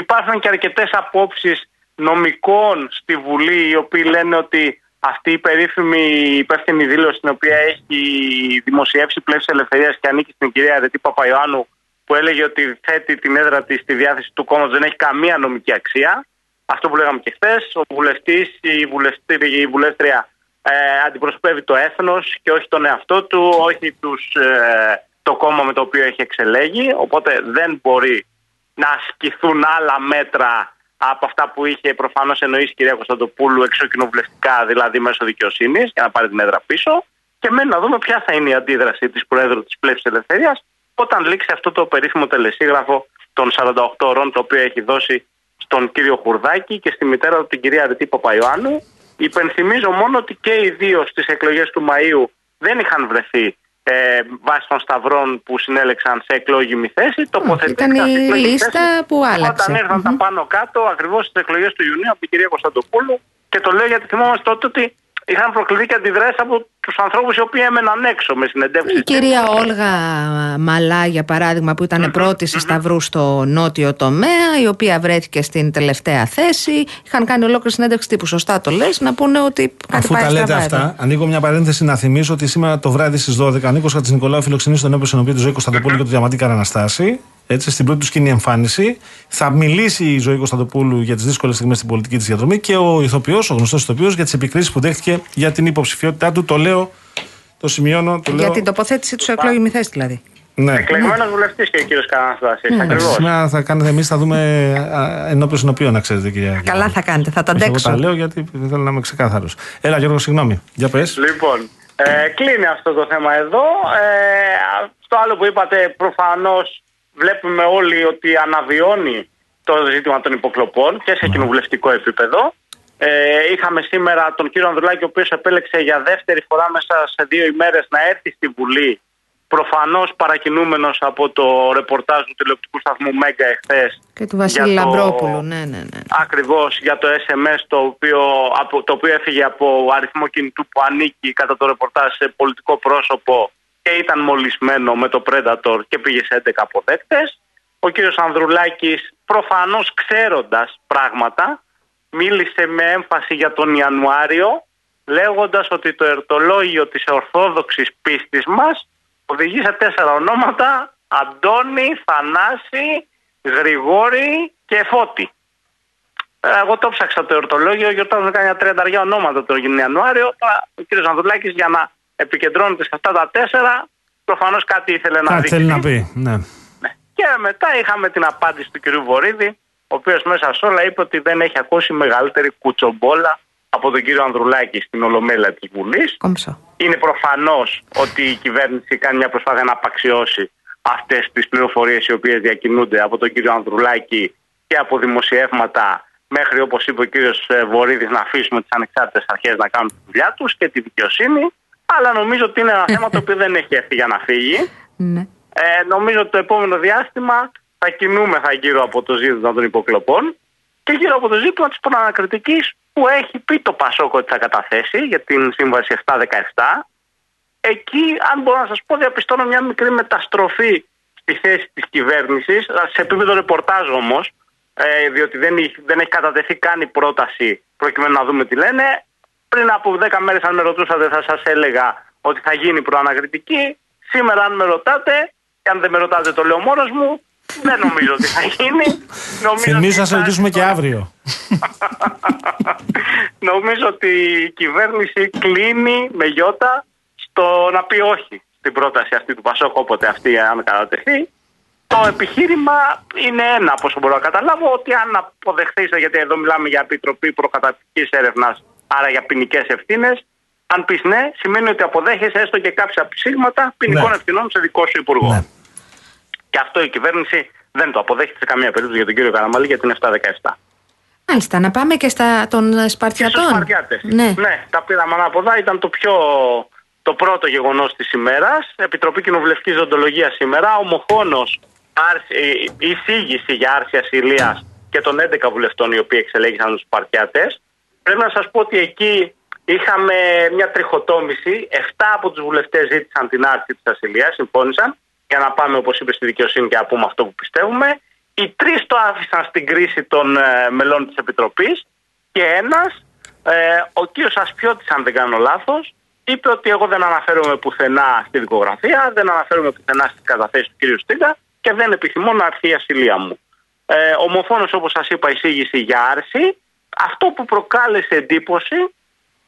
Υπάρχουν και αρκετές απόψεις νομικών στη Βουλή, οι οποίοι λένε ότι αυτή η περίφημη υπεύθυνη δήλωση την οποία έχει δημοσιεύσει η Πλεύση Ελευθερίας και ανήκει στην κυρία Ρετή Παπαϊωάννου που έλεγε ότι θέτει την έδρα της στη διάθεση του κόμματος δεν έχει καμία νομική αξία. Αυτό που λέγαμε και χθες, ο βουλευτής, η, βουλευτή- η βουλεύτρια ε, αντιπροσωπεύει το έθνος και όχι τον εαυτό του, όχι τους, ε, το κόμμα με το οποίο έχει εξελέγει, οπότε δεν μπορεί να ασκηθούν άλλα μέτρα από αυτά που είχε προφανώς εννοήσει η κυρία Κωνσταντοπούλου εξωκοινοβουλευτικά, δηλαδή μέσω δικαιοσύνης, για να πάρει την έδρα πίσω. Και μένει να δούμε ποια θα είναι η αντίδραση της Προέδρου της Πλεύση Ελευθερίας όταν λήξει αυτό το περίφημο τελεσίγραφο των 48 ώρων το οποίο έχει δώσει στον κύριο Χουρδάκη και στη μητέρα του την κυρία Ρητή Παπαϊωάννου. Υπενθυμίζω μόνο ότι και οι δύο στις εκλογές του Μαΐου δεν είχαν βρεθεί ε, βάσει των σταυρών που συνέλεξαν σε εκλόγιμη θέση. Τοποθετήθηκαν ήταν η σε εκλογική λίστα θέση που άλλαξε. Όταν ήρθαν τα πάνω κάτω, ακριβώς στις εκλογές του Ιουνίου από την κυρία Κωνσταντοπούλου. Και το λέω γιατί θυμόμαστε τότε ότι είχαν προκληθεί και αντιδράσεις από τους ανθρώπους οι οποίοι έμεναν έξω με συνεντεύξεις. Η κυρία Όλγα Μαλά, για παράδειγμα, που ήταν πρώτη στη Σταυρού στο νότιο τομέα, η οποία βρέθηκε στην τελευταία θέση. Είχαν κάνει ολόκληρη συνέντευξη τύπου, σωστά το λες, να πούνε ότι κάτι Αφού πάει τα λέτε στραβά αυτά, εδώ. ανοίγω μια παρένθεση να θυμίσω ότι σήμερα το βράδυ στις 12 ο Νίκος Χατζηνικολάου φιλοξενεί στον Νέο Συνοπή του Ζωή Κωνσταντοπούλου και του Διαμαντή Καραναστάση. Έτσι, στην πρώτη του σκηνή εμφάνιση. Θα μιλήσει η Ζωή Κωνσταντοπούλου για τις δύσκολες στιγμές στην πολιτική της διαδρομή και ο ηθοποιός, ο γνωστός ηθοποιός, για τις επικρίσεις που δέχτηκε για την υποψηφιότητά του. Το λέω, το σημειώνω. Το λέω. Για την τοποθέτηση του σε εκλόγιμη θέση δηλαδή. Ναι. Εκλεγμένος βουλευτής και ο κύριος Καραναστάση. Ναι. Ακριβώς. Σήμερα θα κάνετε, εμείς θα δούμε α, ενώπιον συνοπίων, να ξέρετε, κυρία. Καλά θα κάνετε, θα τα Όχι, Εγώ αντέξω. τα λέω γιατί θέλω να είμαι ξεκάθαρος. Έλα, Γιώργο, συγγνώμη. Για πες. Λοιπόν, ε, κλείνει αυτό το θέμα εδώ. Ε, το άλλο που είπατε, προφανώς βλέπουμε όλοι ότι αναβιώνει το ζήτημα των υποκλοπών και σε κοινοβουλευτικό επίπεδο. Ε, είχαμε σήμερα τον κύριο Ανδρουλάκη, ο οποίος επέλεξε για δεύτερη φορά μέσα σε δύο ημέρες να έρθει στη Βουλή προφανώς παρακινούμενος από το ρεπορτάζ του τηλεοπτικού σταθμού Μέγκα εχθές Και του Βασίλη για το- Λαμπρόπουλου, ναι, ναι, ναι. Ακριβώς για το SMS το οποίο, από, το οποίο έφυγε από αριθμό κινητού που ανήκει κατά το ρεπορτάζ σε πολιτικό πρόσωπο και ήταν μολυσμένο με το Predator και πήγε σε 11 αποδέκτες. Ο κύριος Ανδρουλάκης προφανώς ξέροντας πράγματα μίλησε με έμφαση για τον Ιανουάριο λέγοντας ότι το ερτολόγιο της ορθόδοξης πίστης μας οδηγεί σε τέσσερα ονόματα Αντώνη, Θανάση, Γρηγόρη και Φώτη. Ε, Εγώ το ψάξα το εορτολόγιο, γιορτάζουν κανένα τριανταριά ονόματα τον Ιανουάριο. Τώρα ο κ. Ανδρουλάκης για να επικεντρώνεται σε αυτά τα τέσσερα, προφανώς κάτι ήθελε να Κάτι δείξει. θέλει να πει. Ναι. Ναι. Και μετά είχαμε την απάντηση του κυρίου Βορύδη, ο οποίος μέσα σε όλα είπε ότι δεν έχει ακούσει μεγαλύτερη κουτσομπόλα από τον κύριο Ανδρουλάκη στην Ολομέλεια της Βουλής. Κόμψο. Είναι προφανώς ότι η κυβέρνηση κάνει μια προσπάθεια να απαξιώσει αυτές τις πληροφορίες οι οποίες διακινούνται από τον κύριο Ανδρουλάκη και από δημοσιεύματα μέχρι όπως είπε ο κύριος Βορύδης να αφήσουμε τις ανεξάρτητες αρχές να κάνουν τη δουλειά τους και τη δικαιοσύνη. Αλλά νομίζω ότι είναι ένα θέμα το οποίο δεν έχει έρθει για να φύγει. Ναι. Ε, νομίζω ότι το επόμενο διάστημα θα κινούμεθα γύρω από το ζήτημα των υποκλοπών και γύρω από το ζήτημα της προανακριτικής που έχει πει το Πασόκο ότι θα καταθέσει για την σύμβαση 7-17. Εκεί, αν μπορώ να σας πω, διαπιστώνω μια μικρή μεταστροφή στη θέση της κυβέρνησης, σε επίπεδο ρεπορτάζ όμως, ε, διότι δεν έχει, δεν έχει κατατεθεί καν η πρόταση προκειμένου να δούμε τι λένε. Πριν από 10 μέρες αν με ρωτούσατε θα σας έλεγα ότι θα γίνει προανακριτική. Σήμερα αν με ρωτάτε, και αν δεν με ρωτάτε το λέω μόνος μου, δεν νομίζω ότι θα γίνει. Νομίζω Εμεί ότι θα σε θα- ρωτήσουμε και αύριο. Νομίζω ότι η κυβέρνηση κλείνει με γιώτα στο να πει όχι στην πρόταση αυτή του Πασόκ όποτε αυτή αν κατατεθεί. Το επιχείρημα είναι ένα, από όσο μπορώ να καταλάβω, ότι αν αποδεχθείς, γιατί εδώ μιλάμε για επιτροπή προκαταρκτικής έρευνας, άρα για ποινικές ευθύνες, αν πεις ναι, σημαίνει ότι αποδέχεσαι έστω και κάποια ψήγματα ποινικών Ναι. ευθυνών σε δικό σου υπουργό. Ναι. Και αυτό η κυβέρνηση δεν το αποδέχεται σε καμία περίπτωση για τον κύριο Καραμαλή για την 717. Μάλιστα, να πάμε και στα των Και στους Σπαρτιατών. Σπαρτιάτες. Ναι. τα πήραμε ανάποδα. Ήταν το πιο το πρώτο γεγονός της ημέρας. Επιτροπή Κοινοβουλευτικής Ζωντολογίας σήμερα. Ομοχώνος άρση- ε, εισήγηση για άρση ασυλίας και των 11 βουλευτών οι οποίοι εξελέγησαν τους Σπαρτιάτες. Πρέπει να σας πω ότι εκεί είχαμε μια τριχοτόμηση. 7 από τους βουλευτές ζήτησαν την άρση της ασυλίας, συμφώνησαν, για να πάμε όπως είπες στη δικαιοσύνη και να πούμε αυτό που πιστεύουμε. Οι τρεις το άφησαν στην κρίση των ε, μελών της Επιτροπής και ένας, ε, ο κύριος Ασπιώτης αν δεν κάνω λάθος, είπε ότι εγώ δεν αναφέρομαι πουθενά στη δικογραφία, δεν αναφέρομαι πουθενά στις καταθέσεις του κύριου Στίγκα και δεν επιθυμώ να αρθεί η ασυλία μου. Ε, ομοφόνος όπως σας είπα εισήγηση για άρση, αυτό που προκάλεσε εντύπωση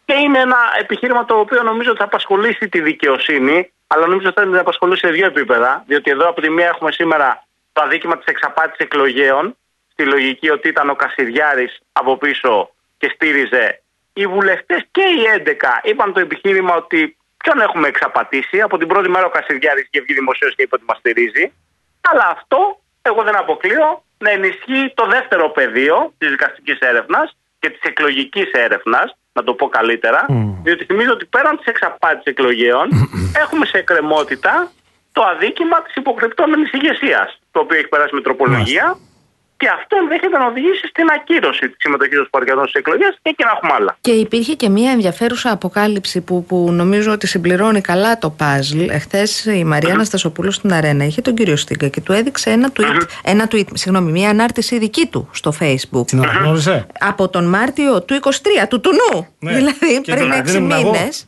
και είναι ένα επιχείρημα το οποίο νομίζω ότι θα απασχολήσει τη δικαιοσύνη, αλλά νομίζω ότι θα την απασχολήσει σε δύο επίπεδα. Διότι εδώ από τη μία έχουμε σήμερα το αδίκημα της εξαπάτησης εκλογέων, στη λογική ότι ήταν ο Κασιδιάρης από πίσω και στήριζε. Οι βουλευτές και οι 11 είπαν το επιχείρημα ότι ποιον έχουμε εξαπατήσει. Από την πρώτη μέρα ο Κασιδιάρης είχε βγει δημοσίως και είπε ότι μας στηρίζει. Αλλά αυτό εγώ δεν αποκλείω να ενισχύει το δεύτερο πεδίο της δικαστικής έρευνας και της εκλογικής έρευνας, να το πω καλύτερα. Διότι θυμίζω ότι πέραν της εξαπάτησης εκλογέων, έχουμε σε εκκρεμότητα το αδίκημα της υποκρυπτόμενης ηγεσίας, το οποίο έχει περάσει με τροπολογία. Και αυτό ενδέχεται να οδηγήσει στην ακύρωση της συμμετοχής των Σπαρτιατών στις εκλογές και εκεί να έχουμε άλλα. Και υπήρχε και μια ενδιαφέρουσα αποκάλυψη που, που νομίζω ότι συμπληρώνει καλά το παζλ. Εχθές η Μαρία Αναστασοπούλου στην Αρένα είχε τον κύριο Στίγκα και του έδειξε ένα tweet, ένα tweet συγγνώμη, μια ανάρτηση δική του στο Facebook. Την αναγνώρισε; Από τον Μάρτιο του 23, του τουνού. Ναι. Δηλαδή Και πριν δεν- 6 δεν ήμουν εγώ. μήνες.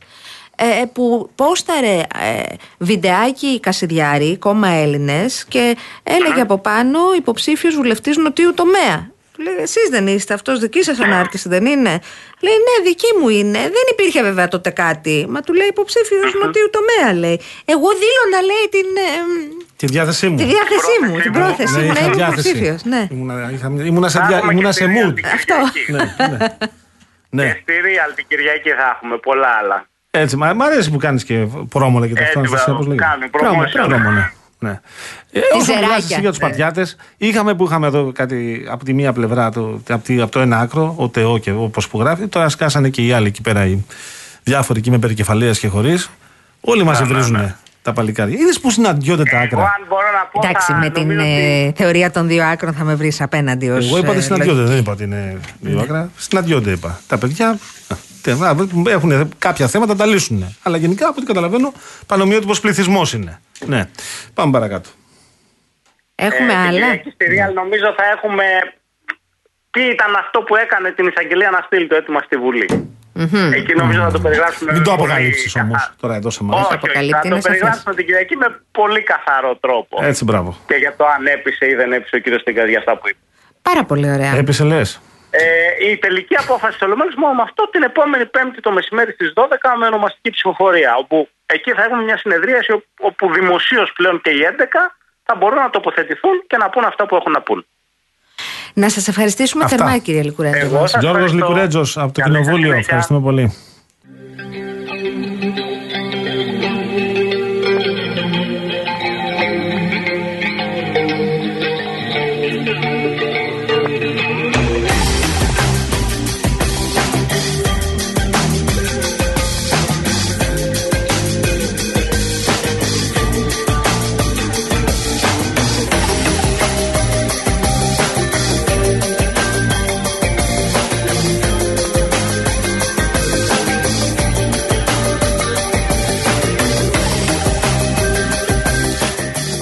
Ε, που πόσταρε ε, βιντεάκι Κασιδιάρη, κόμμα Έλληνες και έλεγε από πάνω υποψήφιος βουλευτής νοτίου τομέα. Του λέει, εσείς δεν είστε, αυτός δική σας ανάρτηση δεν είναι. Λέει, ναι, δική μου είναι. Δεν υπήρχε βέβαια τότε κάτι. Μα του λέει υποψήφιος νοτίου τομέα, λέει. Εγώ δήλωνα, λέει, την, ε, Τη διάθεσή μου. τη διάθεσή μου, την πρόθεσή Ναι, μου να είχα είμαι διάθεση. υποψήφιος. Ναι. Ήμουνα, είχα- ήμουνα σε, Θα δια, έχουμε ήμουνα και σε στη mood. Real την Αυτό. Κυριακή. ναι, ναι. ναι. Και στη Real την Κυριακή θα έχουμε πολλά άλλα. Έτσι, μα, μ' αρέσει που κάνεις και πρόμολα και τα Έτσι, αυτά. Αναστασία, μπράβο, πώς λέγεται. κάνουμε promotion. Πρόμο, ναι. ναι. Ε, όσο ζεράκια. μιλάς εσύ για τους Ναι. Πατιάτε, είχαμε που είχαμε εδώ κάτι από τη μία πλευρά, το, από, τη, από το ένα άκρο, ο ΤΕΟ και όπως που γράφει. Τώρα σκάσανε και οι άλλοι εκεί πέρα, οι διάφοροι εκεί με περικεφαλαία και χωρίς. Όλοι μαζί βρίζουν τα παλικάρια. Είδες που συναντιόνται τα Εγώ άκρα; αν μπορώ να πω. Εντάξει, θα με την νομίζω ε, ότι- θεωρία των δύο άκρων θα με βρεις απέναντι ως, Εγώ είπα ότι ε, συναντιόνται, λογική. δεν είπα ότι είναι δύο άκρα. Συναντιόνται, είπα. Τα παιδιά α, τε- α, έχουν κάποια θέματα, τα λύσουν. Αλλά γενικά, από ό,τι καταλαβαίνω, πανομοιότυπος πληθυσμός είναι. Ναι. Πάμε παρακάτω. Έχουμε Ε, την άλλα; Κυριακή στη Real νομίζω θα έχουμε. Τι ήταν αυτό που έκανε την εισαγγελία να στείλει το έτοιμα στη Βουλή; Εκεί νομίζω θα το περιγράψουμε. Μην το με πολύ αποκαλύψεις όμως καθαρό- τώρα εδώ σε εμά. Όχι, όχι, αποκαλύπτει, θα το είναι σαφές. περιγράψουμε την Κυριακή με πολύ καθαρό τρόπο. Έτσι, μπράβο. Και για το αν έπεισε ή δεν έπεισε ο κύριος Τιγκάς για αυτά που είπε. Πάρα πολύ ωραία. Έπεισε λες. Ε, η τελική απόφαση της Ολομέλειας μόνο με αυτό την επόμενη Πέμπτη το μεσημέρι στις 12 με ονομαστική ψηφοφορία. Όπου εκεί θα έχουμε μια συνεδρίαση όπου- όπου δημοσίως πλέον και οι 11 θα μπορούν να τοποθετηθούν και να πούν αυτά που έχουν να πούν. Να σας ευχαριστήσουμε Αυτά. θερμά, κύριε Λικουρέντο. Εγώ σας Γιώργος ευχαριστώ. Λικουρέτζος από το Καλή σας Κοινοβούλιο. συνέχεια. Ευχαριστούμε πολύ.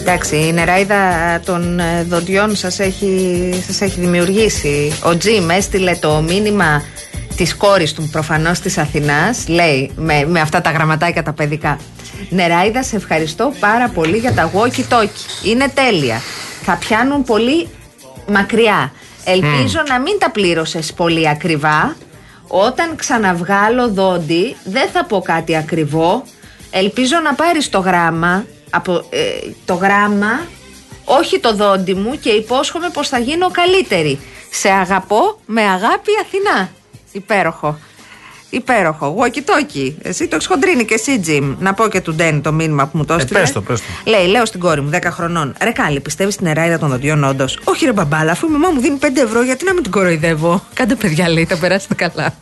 Εντάξει, η νεράιδα των ε, δοντιών σας έχει, σας έχει δημιουργήσει. Ο Τζιμ έστειλε το μήνυμα της κόρης του προφανώς της Αθηνάς, λέει με, με αυτά τα γραμματάκια τα παιδικά. Νεράιδα, σε ευχαριστώ πάρα πολύ για τα walkie-talkie. Είναι τέλεια. Θα πιάνουν πολύ μακριά. Ελπίζω να μην τα πλήρωσες πολύ ακριβά. Όταν ξαναβγάλω δόντι, δεν θα πω κάτι ακριβό. Ελπίζω να πάρεις το γράμμα, από, ε, το γράμμα, όχι το δόντι μου και υπόσχομαι πως θα γίνω καλύτερη. Σε αγαπώ με αγάπη Αθηνά. Υπέροχο. Υπέροχο. Walkie-talkie. Εσύ το έχεις χοντρίνει και εσύ, Τζιμ. Να πω και του Ντένι το μήνυμα που μου το έστειλε. Ε, πες το, πες το. Λέει, λέω στην κόρη μου, 10 χρονών. Ρε Κάλλη, πιστεύεις στην εράιδα των δοντιών, όντως; Όχι, ρε μπαμπάλα, αφού η μαμά μου δίνει 5 ευρώ, γιατί να μην την κοροϊδεύω; Κάντε παιδιά, λέει, θα περάσετε καλά.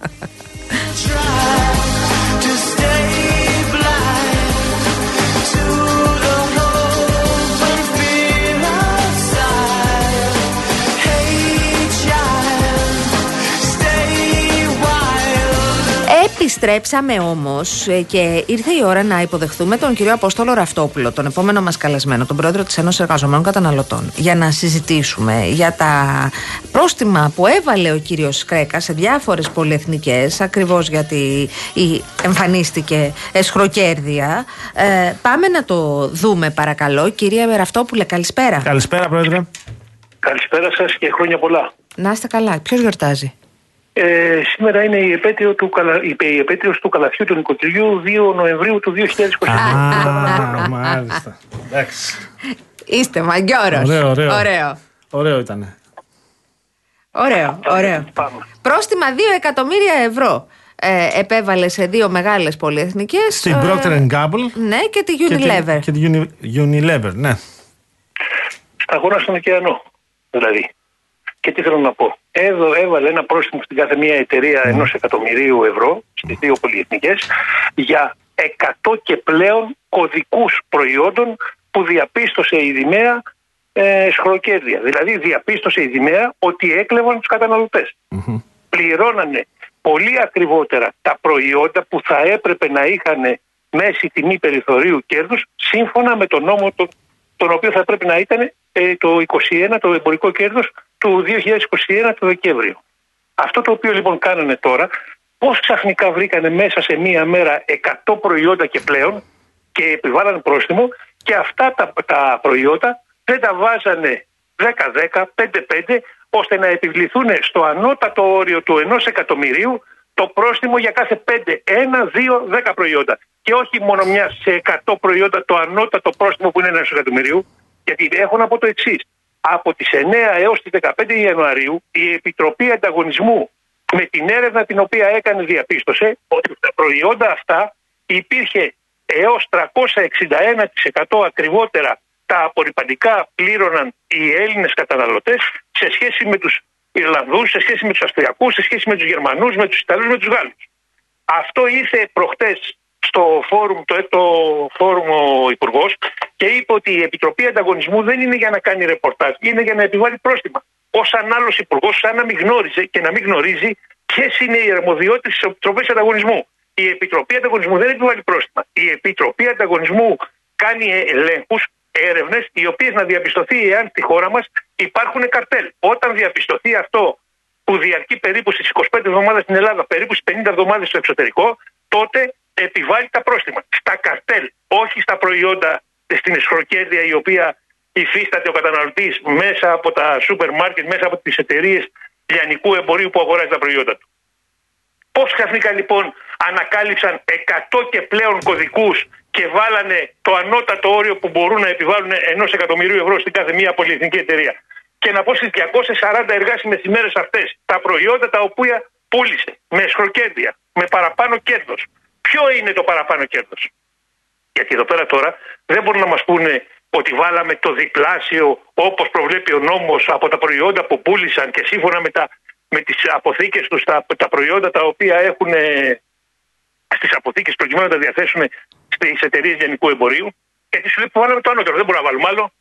Επιστρέψαμε όμως και ήρθε η ώρα να υποδεχθούμε τον κύριο Απόστολο Ραφτόπουλο, τον επόμενο μας καλεσμένο, τον πρόεδρο της Ένωση Εργαζομένων Καταναλωτών, για να συζητήσουμε για τα πρόστιμα που έβαλε ο κύριος Κρέκα σε διάφορες πολυεθνικές, ακριβώς γιατί η- εμφανίστηκε εσχροκέρδια. Ε, πάμε να το δούμε, παρακαλώ. Κυρία Ραφτόπουλε, καλησπέρα. Καλησπέρα, Πρόεδρε. Καλησπέρα σας και χρόνια πολλά. Να είστε καλά. Ποιος γιορτάζει; Ε, σήμερα είναι η, επέτειο του, καλα- η, η επέτειος του καλαθιού του νοικοκυριού 2 Νοεμβρίου του 2022. Α, μάλιστα. Εντάξει. Είστε μαγκιόρο. Ωραίο, ωραίο. ωραίο. Ωραίο ήταν. Ωραίο, ωραίο. Πάμε. Πρόστιμα 2 εκατομμύρια ευρώ ε, επέβαλε σε δύο μεγάλες πολυεθνικές. Στην ε, Procter Gamble Ναι, και τη και την- Unilever. Και τη Uni- Unilever, ναι. Σταγόνα στον ωκεανό, δηλαδή. Και τι θέλω να πω. Εδώ έβαλε ένα πρόστιμο στην κάθε μία εταιρεία ενός εκατομμυρίου ευρώ στις δύο πολυεθνικές για 100 και πλέον κωδικούς προϊόντων που διαπίστωσε η Δημαία ε, σχροκέρδια. Δηλαδή διαπίστωσε η Δημαία ότι έκλεβαν τους καταναλωτές. πληρώνανε πολύ ακριβότερα τα προϊόντα που θα έπρεπε να είχαν μέση τιμή περιθωρίου κέρδους σύμφωνα με τον νόμο τον, τον οποίο θα πρέπει να ήταν ε, το 21 το εμπορικό κέρδος του 2021 το Δεκέμβριο. Αυτό το οποίο λοιπόν κάνανε τώρα, πώς ξαφνικά βρήκανε μέσα σε μία μέρα 100 προϊόντα και πλέον και επιβάλλανε πρόστιμο και αυτά τα, τα προϊόντα δεν τα βάζανε 10-10, 5-5 ώστε να επιβληθούν στο ανώτατο όριο του 1 εκατομμυρίου το πρόστιμο για κάθε 5, 1, 2, 10 προϊόντα. Και όχι μόνο μια σε 100 προϊόντα το ανώτατο πρόστιμο που είναι 1 εκατομμυρίου. Γιατί έχω να πω το εξής. Από τις 9 έως τις 15 Ιανουαρίου η Επιτροπή Ανταγωνισμού με την έρευνα την οποία έκανε διαπίστωσε ότι τα προϊόντα αυτά υπήρχε έως 361% ακριβότερα τα απορριπαντικά πλήρωναν οι Έλληνες καταναλωτές σε σχέση με τους Ιρλανδούς, σε σχέση με τους Αυστριακούς, σε σχέση με τους Γερμανούς, με τους Ιταλούς, με τους Γάλλους. Αυτό ήρθε προχτές στο φόρουμ, το έκτο φόρουμ ο Υπουργός και είπε ότι η Επιτροπή Ανταγωνισμού δεν είναι για να κάνει ρεπορτάζ, είναι για να επιβάλλει πρόστιμα. Ω αν άλλος υπουργός, σαν να μην γνώριζε και να μην γνωρίζει ποιες είναι οι αρμοδιότητες της Επιτροπής Ανταγωνισμού. Η Επιτροπή Ανταγωνισμού δεν επιβάλλει πρόστιμα. Η Επιτροπή Ανταγωνισμού κάνει ελέγχους, έρευνες, οι οποίες να διαπιστωθεί εάν στη χώρα μας υπάρχουν καρτέλ. Όταν διαπιστωθεί αυτό που διαρκεί περίπου στις 25 εβδομάδες στην Ελλάδα, περίπου στις 50 εβδομάδες στο εξωτερικό, τότε επιβάλλει τα πρόστιμα. Στα καρτέλ, όχι στα προϊόντα στην εσχροκέρδεια η οποία υφίσταται ο καταναλωτής μέσα από τα σούπερ μάρκετ, μέσα από τις εταιρείες λιανικού εμπορίου που αγοράζει τα προϊόντα του. Πώς ξαφνικά λοιπόν ανακάλυψαν 100 και πλέον κωδικούς και βάλανε το ανώτατο όριο που μπορούν να επιβάλλουν ενός εκατομμυρίου ευρώ στην κάθε μία πολυεθνική εταιρεία. Και να πω στις 240 εργάσιμες ημέρες αυτές τα προϊόντα τα οποία πούλησε με εσχροκέρδεια, με παραπάνω κέρδος. Ποιο είναι το παραπάνω κέρδος. Γιατί εδώ πέρα τώρα δεν μπορούν να μας πούνε ότι βάλαμε το διπλάσιο όπως προβλέπει ο νόμος από τα προϊόντα που πούλησαν και σύμφωνα με, τα, με τις αποθήκες τους τα, τα προϊόντα τα οποία έχουν ε, στις αποθήκες προκειμένου να τα διαθέσουν στις εταιρείες γενικού εμπορίου και τις λέει που βάλαμε το ανώτερο, δεν μπορούμε να βάλουμε άλλο.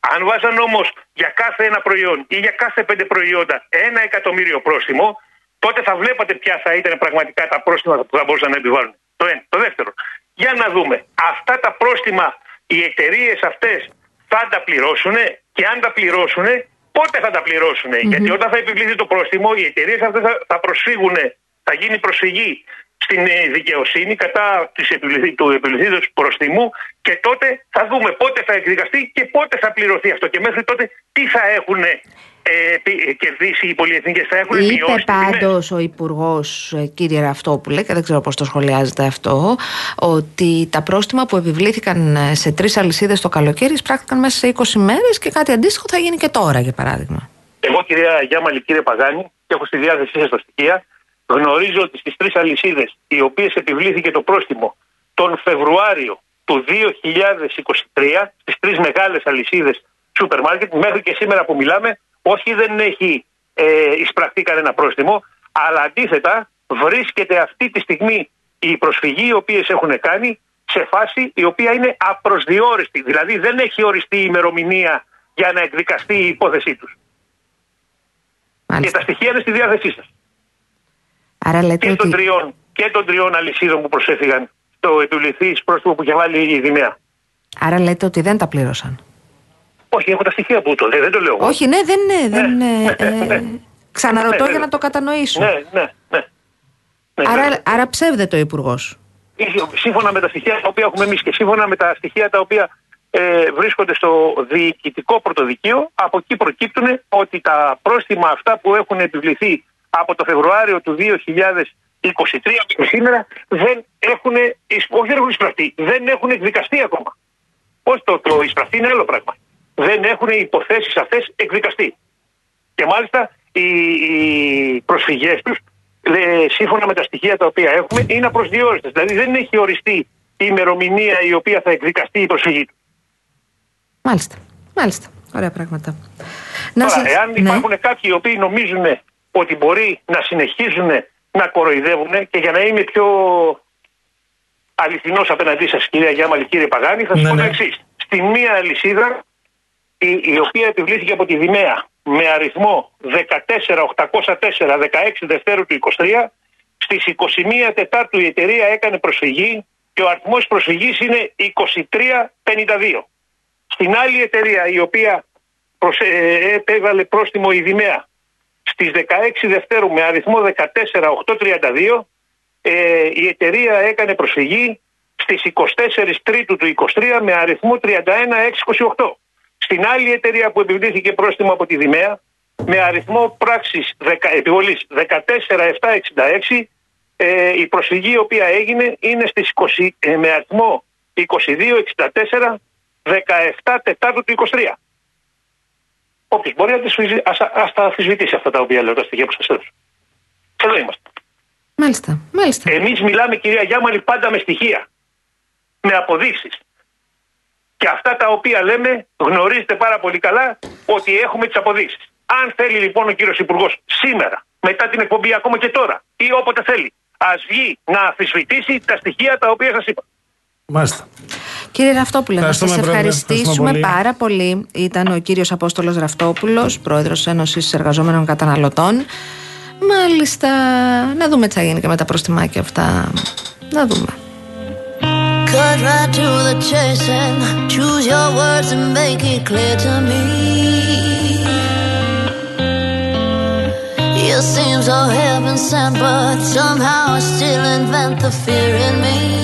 Αν βάζαν όμως για κάθε ένα προϊόν ή για κάθε πέντε προϊόντα ένα εκατομμύριο πρόστιμο, τότε θα βλέπατε ποια θα ήταν πραγματικά τα πρόστιμα που θα μπορούσαν να επιβάλλουν. Το ένα. Το δεύτερο. Για να δούμε. Αυτά τα πρόστιμα οι εταιρείες αυτές θα τα πληρώσουν και αν τα πληρώσουν, πότε θα τα πληρωσουν Γιατί όταν θα επιβληθεί το πρόστιμο, οι εταιρείες αυτές θα, θα προσφύγουν, θα γίνει προσφυγή στην ε, δικαιοσύνη κατά της επιβληθή, του επιβληθήντος προστιμού και τότε θα δούμε πότε θα εκδικαστεί και πότε θα πληρωθεί αυτό. Και μέχρι τότε τι θα έχουν ε, πι- ε, κερδίσει οι πολυεθνικές, θα έχουν Είπε μειώσει τις τιμές. πάντως ο Υπουργός, κύριε Ραφτόπουλε, και δεν ξέρω πώς το σχολιάζετε αυτό, ότι τα πρόστιμα που επιβλήθηκαν ε, σε τρεις αλυσίδες το καλοκαίρι εισπράχθηκαν μέσα σε 20 μέρες και κάτι αντίστοιχο θα γίνει και τώρα, για παράδειγμα. Εγώ, κυρία Γιάμαλη, κύριε Παγάνη, και έχω στη διάθεσή σας τα στοιχεία, γνωρίζω ότι στις τρεις αλυσίδες, οι οποίες επιβλήθηκε το πρόστιμο τον Φεβρουάριο του 2023, στις τρεις μεγάλες αλυσίδες σούπερ μάρκετ, μέχρι και σήμερα που μιλάμε, όχι δεν έχει ε, εισπραχτεί κανένα πρόστιμο, αλλά αντίθετα βρίσκεται αυτή τη στιγμή η προσφυγή οι οποίες έχουν κάνει σε φάση η οποία είναι απροσδιόριστη. Δηλαδή δεν έχει οριστεί η ημερομηνία για να εκδικαστεί η υπόθεσή τους. Και Μάλιστα. τα στοιχεία είναι στη διάθεσή σας. Άρα λέτε Και, των ότι. τριών, και των τριών αλυσίδων που προσέφηγαν στο επιβληθή πρόστιμο που είχε βάλει η Δημαία. Άρα λέτε ότι δεν τα πλήρωσαν. Όχι, έχω τα στοιχεία που το λέει, δεν το λέω. εγώ. Όχι, ναι, δεν είναι. Δεν, ναι, ε, ναι, ε, ναι. Ξαναρωτώ Ναι, για ναι. να το κατανοήσω. Ναι, ναι, ναι. ναι Άρα, ναι. άρα ψεύδεται ο Υπουργός. Σύμφωνα με τα στοιχεία τα οποία έχουμε εμείς και σύμφωνα με τα στοιχεία τα οποία ε, βρίσκονται στο διοικητικό πρωτοδικείο, από εκεί προκύπτουν ότι τα πρόστιμα αυτά που έχουν επιβληθεί από το Φεβρουάριο του 2023 μέχρι σήμερα δεν έχουν, εισ- όχι δεν έχουν εισπραχτεί, δεν έχουν εκδικαστεί ακόμα. Πώς το, το εισπραχτεί είναι άλλο πράγμα. Δεν έχουν οι υποθέσεις αυτές εκδικαστεί. Και μάλιστα οι, οι προσφυγές τους, σύμφωνα με τα στοιχεία τα οποία έχουμε, είναι απροσδιόριστε. Δηλαδή δεν έχει οριστεί η ημερομηνία η οποία θα εκδικαστεί η προσφυγή τους. Μάλιστα. Μάλιστα. Ωραία πράγματα. Να Τώρα, σας- εάν ναι. υπάρχουν κάποιοι οι οποίοι νομίζουν ότι μπορεί να συνεχίζουν να κοροϊδεύουν και για να είμαι πιο αληθινός απέναντί σας, κυρία Γιάμαλη, κύριε Παγάνη, θα σας Ναι, πω το ναι. εξής. Στη μία αλυσίδα, η, η οποία επιβλήθηκε από τη Δημαία με αριθμό 14804 16 Δευτέρου του 23, στις 21 Τετάρτου η εταιρεία έκανε προσφυγή και ο αριθμός προσφυγής είναι 2352. Στην άλλη εταιρεία η οποία προσε- ε, επέβαλε πρόστιμο η Δημαία στις 16 Δευτέρου με αριθμό 14832 ε, η εταιρεία έκανε προσφυγή στις 24 Τρίτου του 23 με αριθμό 31628. Στην άλλη εταιρεία που επιβλήθηκε πρόστιμο από τη Δημαία με αριθμό πράξης δεκα- επιβολής 14766 ε, η προσφυγή η οποία έγινε είναι στις 20, ε, με αριθμό 2264 17 Τετάρτου του 23. Όποιος μπορεί να τις φυζι- ας, ας τα αφισβητήσει αυτά τα οποία λέω, τα στοιχεία που σας έδωσα. Εδώ είμαστε. Μάλιστα. Μάλιστα. Εμείς μιλάμε, κυρία Γιάμαλη, πάντα με στοιχεία. Με αποδείξεις. Και αυτά τα οποία λέμε γνωρίζετε πάρα πολύ καλά ότι έχουμε τις αποδείξεις. Αν θέλει λοιπόν ο κύριος Υπουργός σήμερα, μετά την εκπομπή, ακόμα και τώρα, ή όποτε θέλει, ας βγει να αμφισβητήσει τα στοιχεία τα οποία σας είπα. Μάλιστα. Κύριε Ραφτόπουλε, να Ευχαριστούμε, σας Πρόεδρε. ευχαριστήσουμε Ευχαριστούμε πολύ. πάρα πολύ. Ήταν ο κύριος Απόστολος Ραφτόπουλο, πρόεδρος Ένωσης Εργαζόμενων Καταναλωτών. Μάλιστα, να δούμε τι θα γίνει και με τα προστιμάκια αυτά. Να δούμε. Cut right to the chase and choose your words and make it clear to me. You seem so heaven sent, but somehow I still invent the fear in me.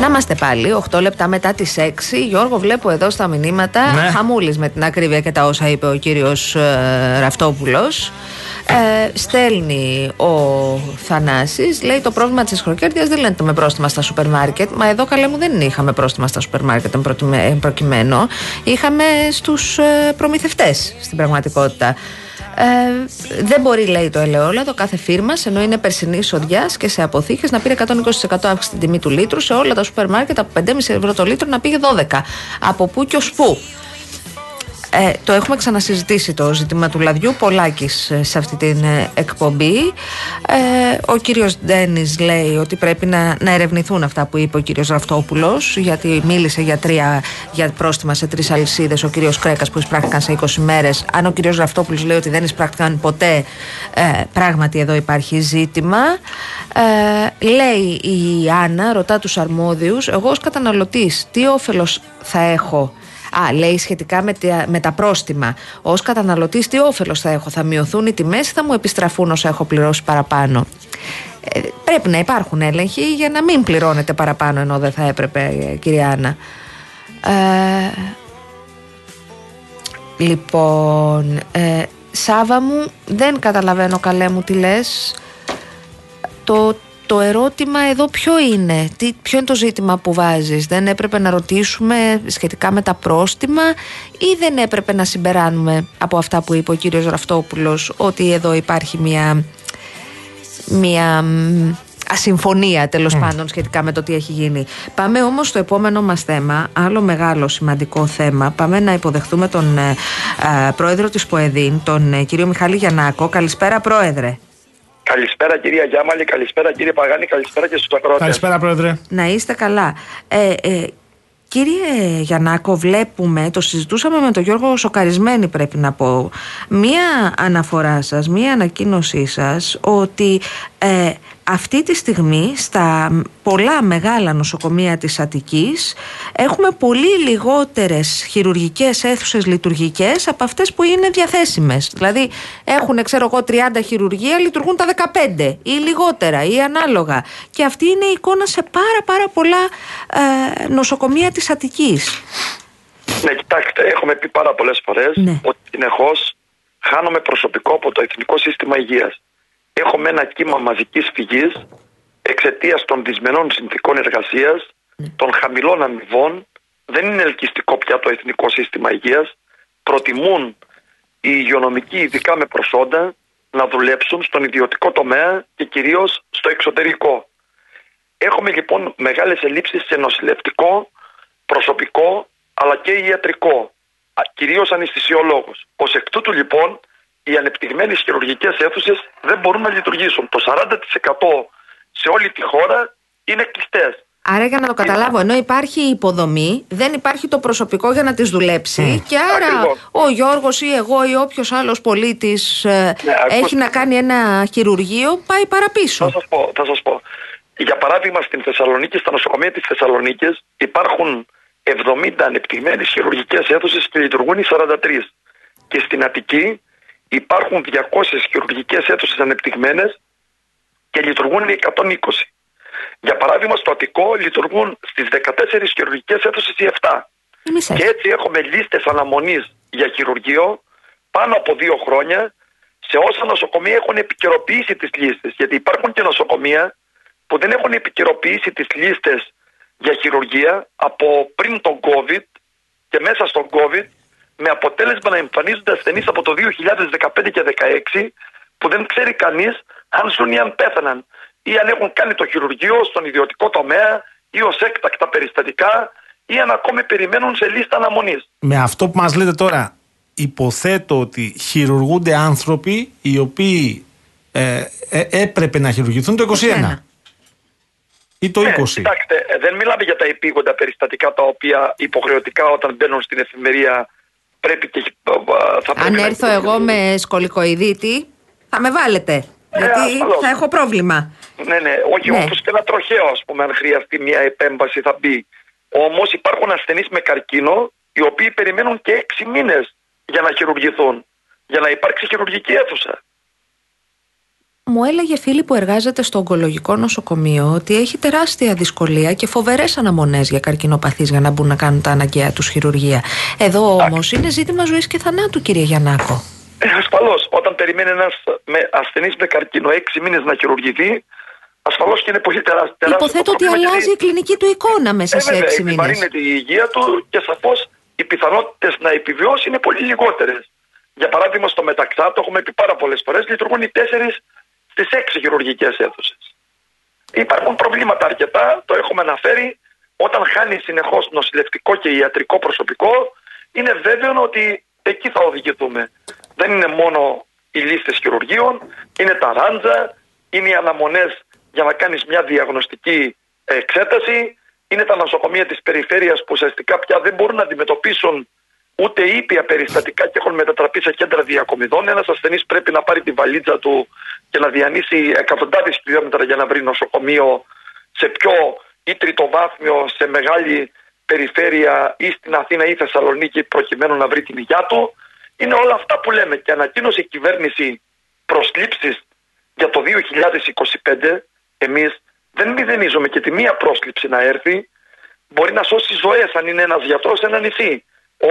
Να είμαστε πάλι 8 λεπτά μετά τις 6. Γιώργο, βλέπω εδώ στα μηνύματα Ναι. χαμούλης με την ακρίβεια και τα όσα είπε ο κύριος ε, Ραυτόπουλος. Ε, στέλνει ο Θανάσης λέει το πρόβλημα της χροκέρδειας δεν λένε με πρόστιμα στα σούπερ μάρκετ μα εδώ καλέ μου δεν είχαμε πρόστιμα στα σούπερ μάρκετ εν προκειμε- εν προκειμένου είχαμε στους ε, προμηθευτές στην πραγματικότητα ε, δεν μπορεί, λέει το ελαιόλαδο, κάθε φίρμα, ενώ είναι περσινής οδιάς και σε αποθήκες, να πήρε 120% αύξηση στην τιμή του λίτρου. Σε όλα τα σούπερ μάρκετ από 5,5 ευρώ το λίτρο να πήγε 12. Από πού και ως πού. Ε, το έχουμε ξανασυζητήσει το ζήτημα του λαδιού πολλάκις ε, σε αυτή την ε, εκπομπή. Ε, ο κύριος Ντένις λέει ότι πρέπει να, να ερευνηθούν αυτά που είπε ο κύριος Ραφτόπουλος γιατί μίλησε για, τρία, για πρόστιμα σε τρεις αλυσίδες ο κύριος Κρέκας που εισπράχθηκαν σε 20 μέρες. Αν ο κύριος Ραφτόπουλος λέει ότι δεν εισπράχθηκαν ποτέ ε, πράγματι εδώ υπάρχει ζήτημα. Ε, λέει η Άννα, ρωτά τους αρμόδιους εγώ ως καταναλωτής τι όφελος θα έχω Α, λέει σχετικά με, τα- με τα πρόστιμα. Ω καταναλωτής, τι όφελος θα έχω, θα μειωθούν οι τιμές ή θα μου επιστραφούν όσα έχω πληρώσει παραπάνω; Ε, πρέπει να υπάρχουν έλεγχοι για να μην πληρώνετε παραπάνω ενώ δεν θα έπρεπε, ε, κυρία Άννα. Ε, λοιπόν, ε, Σάβα μου, δεν καταλαβαίνω καλέ μου τι λες. Το, το ερώτημα εδώ ποιο είναι, τι, ποιο είναι το ζήτημα που βάζεις; Δεν έπρεπε να ρωτήσουμε σχετικά με τα πρόστιμα ή δεν έπρεπε να συμπεράνουμε από αυτά που είπε ο κύριος Ραφτόπουλος ότι εδώ υπάρχει μια, μια μ, ασυμφωνία τέλος πάντων σχετικά με το τι έχει γίνει. Πάμε όμως στο επόμενο μας θέμα, άλλο μεγάλο σημαντικό θέμα. Πάμε να υποδεχθούμε τον ε, ε, πρόεδρο της ΠΟΕΔΗΝ, τον ε, κύριο Μιχάλη Γιαννάκο. Καλησπέρα πρόεδρε. Καλησπέρα κυρία Γιάμαλη, καλησπέρα κύριε Παγάνη, καλησπέρα και στους ακροατές. Καλησπέρα, Πρόεδρε. Να είστε καλά. Ε, ε, κύριε Γιαννάκο, βλέπουμε, το συζητούσαμε με τον Γιώργο Σοκαρισμένη πρέπει να πω, μία αναφορά σας, μία ανακοίνωσή σας ότι ε, αυτή τη στιγμή στα πολλά μεγάλα νοσοκομεία της Αττικής έχουμε πολύ λιγότερες χειρουργικές αίθουσες λειτουργικές από αυτές που είναι διαθέσιμες. Δηλαδή έχουν ξέρω εγώ 30 χειρουργία, λειτουργούν τα 15 ή λιγότερα ή ανάλογα. Και αυτή είναι η εικόνα σε πάρα πάρα πολλά ε, νοσοκομεία της Αττικής. Ναι, κοιτάξτε, έχουμε πει πάρα πολλές φορές Ναι. ότι συνεχώς χάνουμε προσωπικό από το Εθνικό Σύστημα Υγείας. Έχουμε ένα κύμα μαζικής φυγής εξαιτίας των δυσμενών συνθήκων εργασίας, των χαμηλών αμοιβών. Δεν είναι ελκυστικό πια το Εθνικό Σύστημα Υγείας. Προτιμούν οι υγειονομικοί, ειδικά με προσόντα, να δουλέψουν στον ιδιωτικό τομέα και κυρίως στο εξωτερικό. Έχουμε λοιπόν μεγάλες ελλείψεις σε νοσηλευτικό, προσωπικό, αλλά και ιατρικό, α, κυρίως αναισθησιολόγους. Ως εκ τούτου λοιπόν, οι ανεπτυγμένες χειρουργικές αίθουσες δεν μπορούν να λειτουργήσουν. Το 40% σε όλη τη χώρα είναι κλειστές. Άρα για να το καταλάβω, ενώ υπάρχει η υποδομή, δεν υπάρχει το προσωπικό για να τις δουλέψει και άρα Ακριβώς. ο Γιώργος ή εγώ ή όποιος άλλος πολίτης ε, Ναι, ακούστε. έχει να κάνει ένα χειρουργείο, πάει παραπίσω. Θα σας πω, θα σας πω. Για παράδειγμα στην Θεσσαλονίκη, στα νοσοκομεία της Θεσσαλονίκης υπάρχουν 70 ανεπτυγμένες χειρουργικές αίθουσες και λειτουργούν οι 43. Και στην Αττική υπάρχουν 200 χειρουργικές αίθουσες ανεπτυγμένες και λειτουργούν οι 120. Για παράδειγμα στο Αττικό λειτουργούν στις 14 χειρουργικές αίθουσες οι 7. Οι μισές. Και έτσι έχουμε λίστες αναμονής για χειρουργείο πάνω από δύο χρόνια σε όσα νοσοκομεία έχουν επικαιροποιήσει τις λίστες. Γιατί υπάρχουν και νοσοκομεία που δεν έχουν επικαιροποιήσει τις λίστες για χειρουργία από πριν τον COVID και μέσα στον COVID με αποτέλεσμα να εμφανίζονται ασθενείς από το 2015 και 2016 που δεν ξέρει κανείς αν ζουν ή αν πέθαναν ή αν έχουν κάνει το χειρουργείο στον ιδιωτικό τομέα ή ως έκτακτα περιστατικά ή αν ακόμη περιμένουν σε λίστα αναμονής. Με αυτό που μας λέτε τώρα, υποθέτω ότι χειρουργούνται άνθρωποι οι οποίοι ε, ε, έπρεπε να χειρουργηθούν το 21 ή το 20. Ναι, κοιτάξτε, ε, δεν μιλάμε για τα επίγοντα περιστατικά τα οποία υποχρεωτικά όταν μπαίνουν στην εφημερία πρέπει και ε, θα πρέπει Αν να έρθω εγώ με σκολικοειδίτη, θα με βάλετε. γιατί Ε, ασφαλώς. θα έχω πρόβλημα. Ναι, ναι, όχι Ναι. όπως και ένα τροχαίο, ας πούμε, αν χρειαστεί μια επέμβαση θα μπει. Όμως υπάρχουν ασθενείς με καρκίνο, οι οποίοι περιμένουν και έξι μήνες για να χειρουργηθούν, για να υπάρξει χειρουργική αίθουσα. Μου έλεγε φίλη που εργάζεται στο ογκολογικό νοσοκομείο ότι έχει τεράστια δυσκολία και φοβερές αναμονές για καρκινοπαθείς για να μπουν να κάνουν τα αναγκαία τους χειρουργία. Εδώ όμως είναι ζήτημα ζωής και θανάτου, κύριε Γιαννάκο. Ε, ασφαλώς, όταν περιμένει ένας με, ασθενής με καρκίνο έξι μήνες να χειρουργηθεί, ασφαλώς και είναι πολύ τεράστιο. τεράστιο Υποθέτω το ότι πρόβλημα, αλλάζει γιατί- η κλινική του εικόνα μέσα Ε, σε βέβαια, έξι μήνες. επιβαρύνεται η υγεία του και σαφώς οι πιθανότητες να επιβιώσει είναι πολύ λιγότερες. Για παράδειγμα, στο Μεταξά, το έχουμε πει πάρα πολλές φορές, λειτουργούν οι 4 στι 6 χειρουργικές αίθουσες. Υπάρχουν προβλήματα αρκετά, το έχουμε αναφέρει. Όταν χάνει συνεχώς νοσηλευτικό και ιατρικό προσωπικό, είναι βέβαιο ότι εκεί θα οδηγηθούμε. Δεν είναι μόνο οι λίστες χειρουργείων, είναι τα ράντζα, είναι οι αναμονές για να κάνεις μια διαγνωστική εξέταση, είναι τα νοσοκομεία της περιφέρειας που ουσιαστικά πια δεν μπορούν να αντιμετωπίσουν ούτε ήπια περιστατικά και έχουν μετατραπεί σε κέντρα διακομιδών. Ένας ασθενής πρέπει να πάρει τη βαλίτσα του και να διανύσει εκατοντάδες χιλιόμετρα για να βρει νοσοκομείο σε πιο ή τριτοβάθμιο, σε μεγάλη περιφέρεια ή στην Αθήνα ή Θεσσαλονίκη προκειμένου να βρει την υγειά του. Είναι όλα αυτά που λέμε και ανακοίνωσε η κυβέρνηση προσλήψεις για το 2025. Εμείς δεν μηδενίζουμε και τη μία πρόσληψη να έρθει. Μπορεί να σώσει ζωές αν είναι ένας γιατρός σε ένα νησί.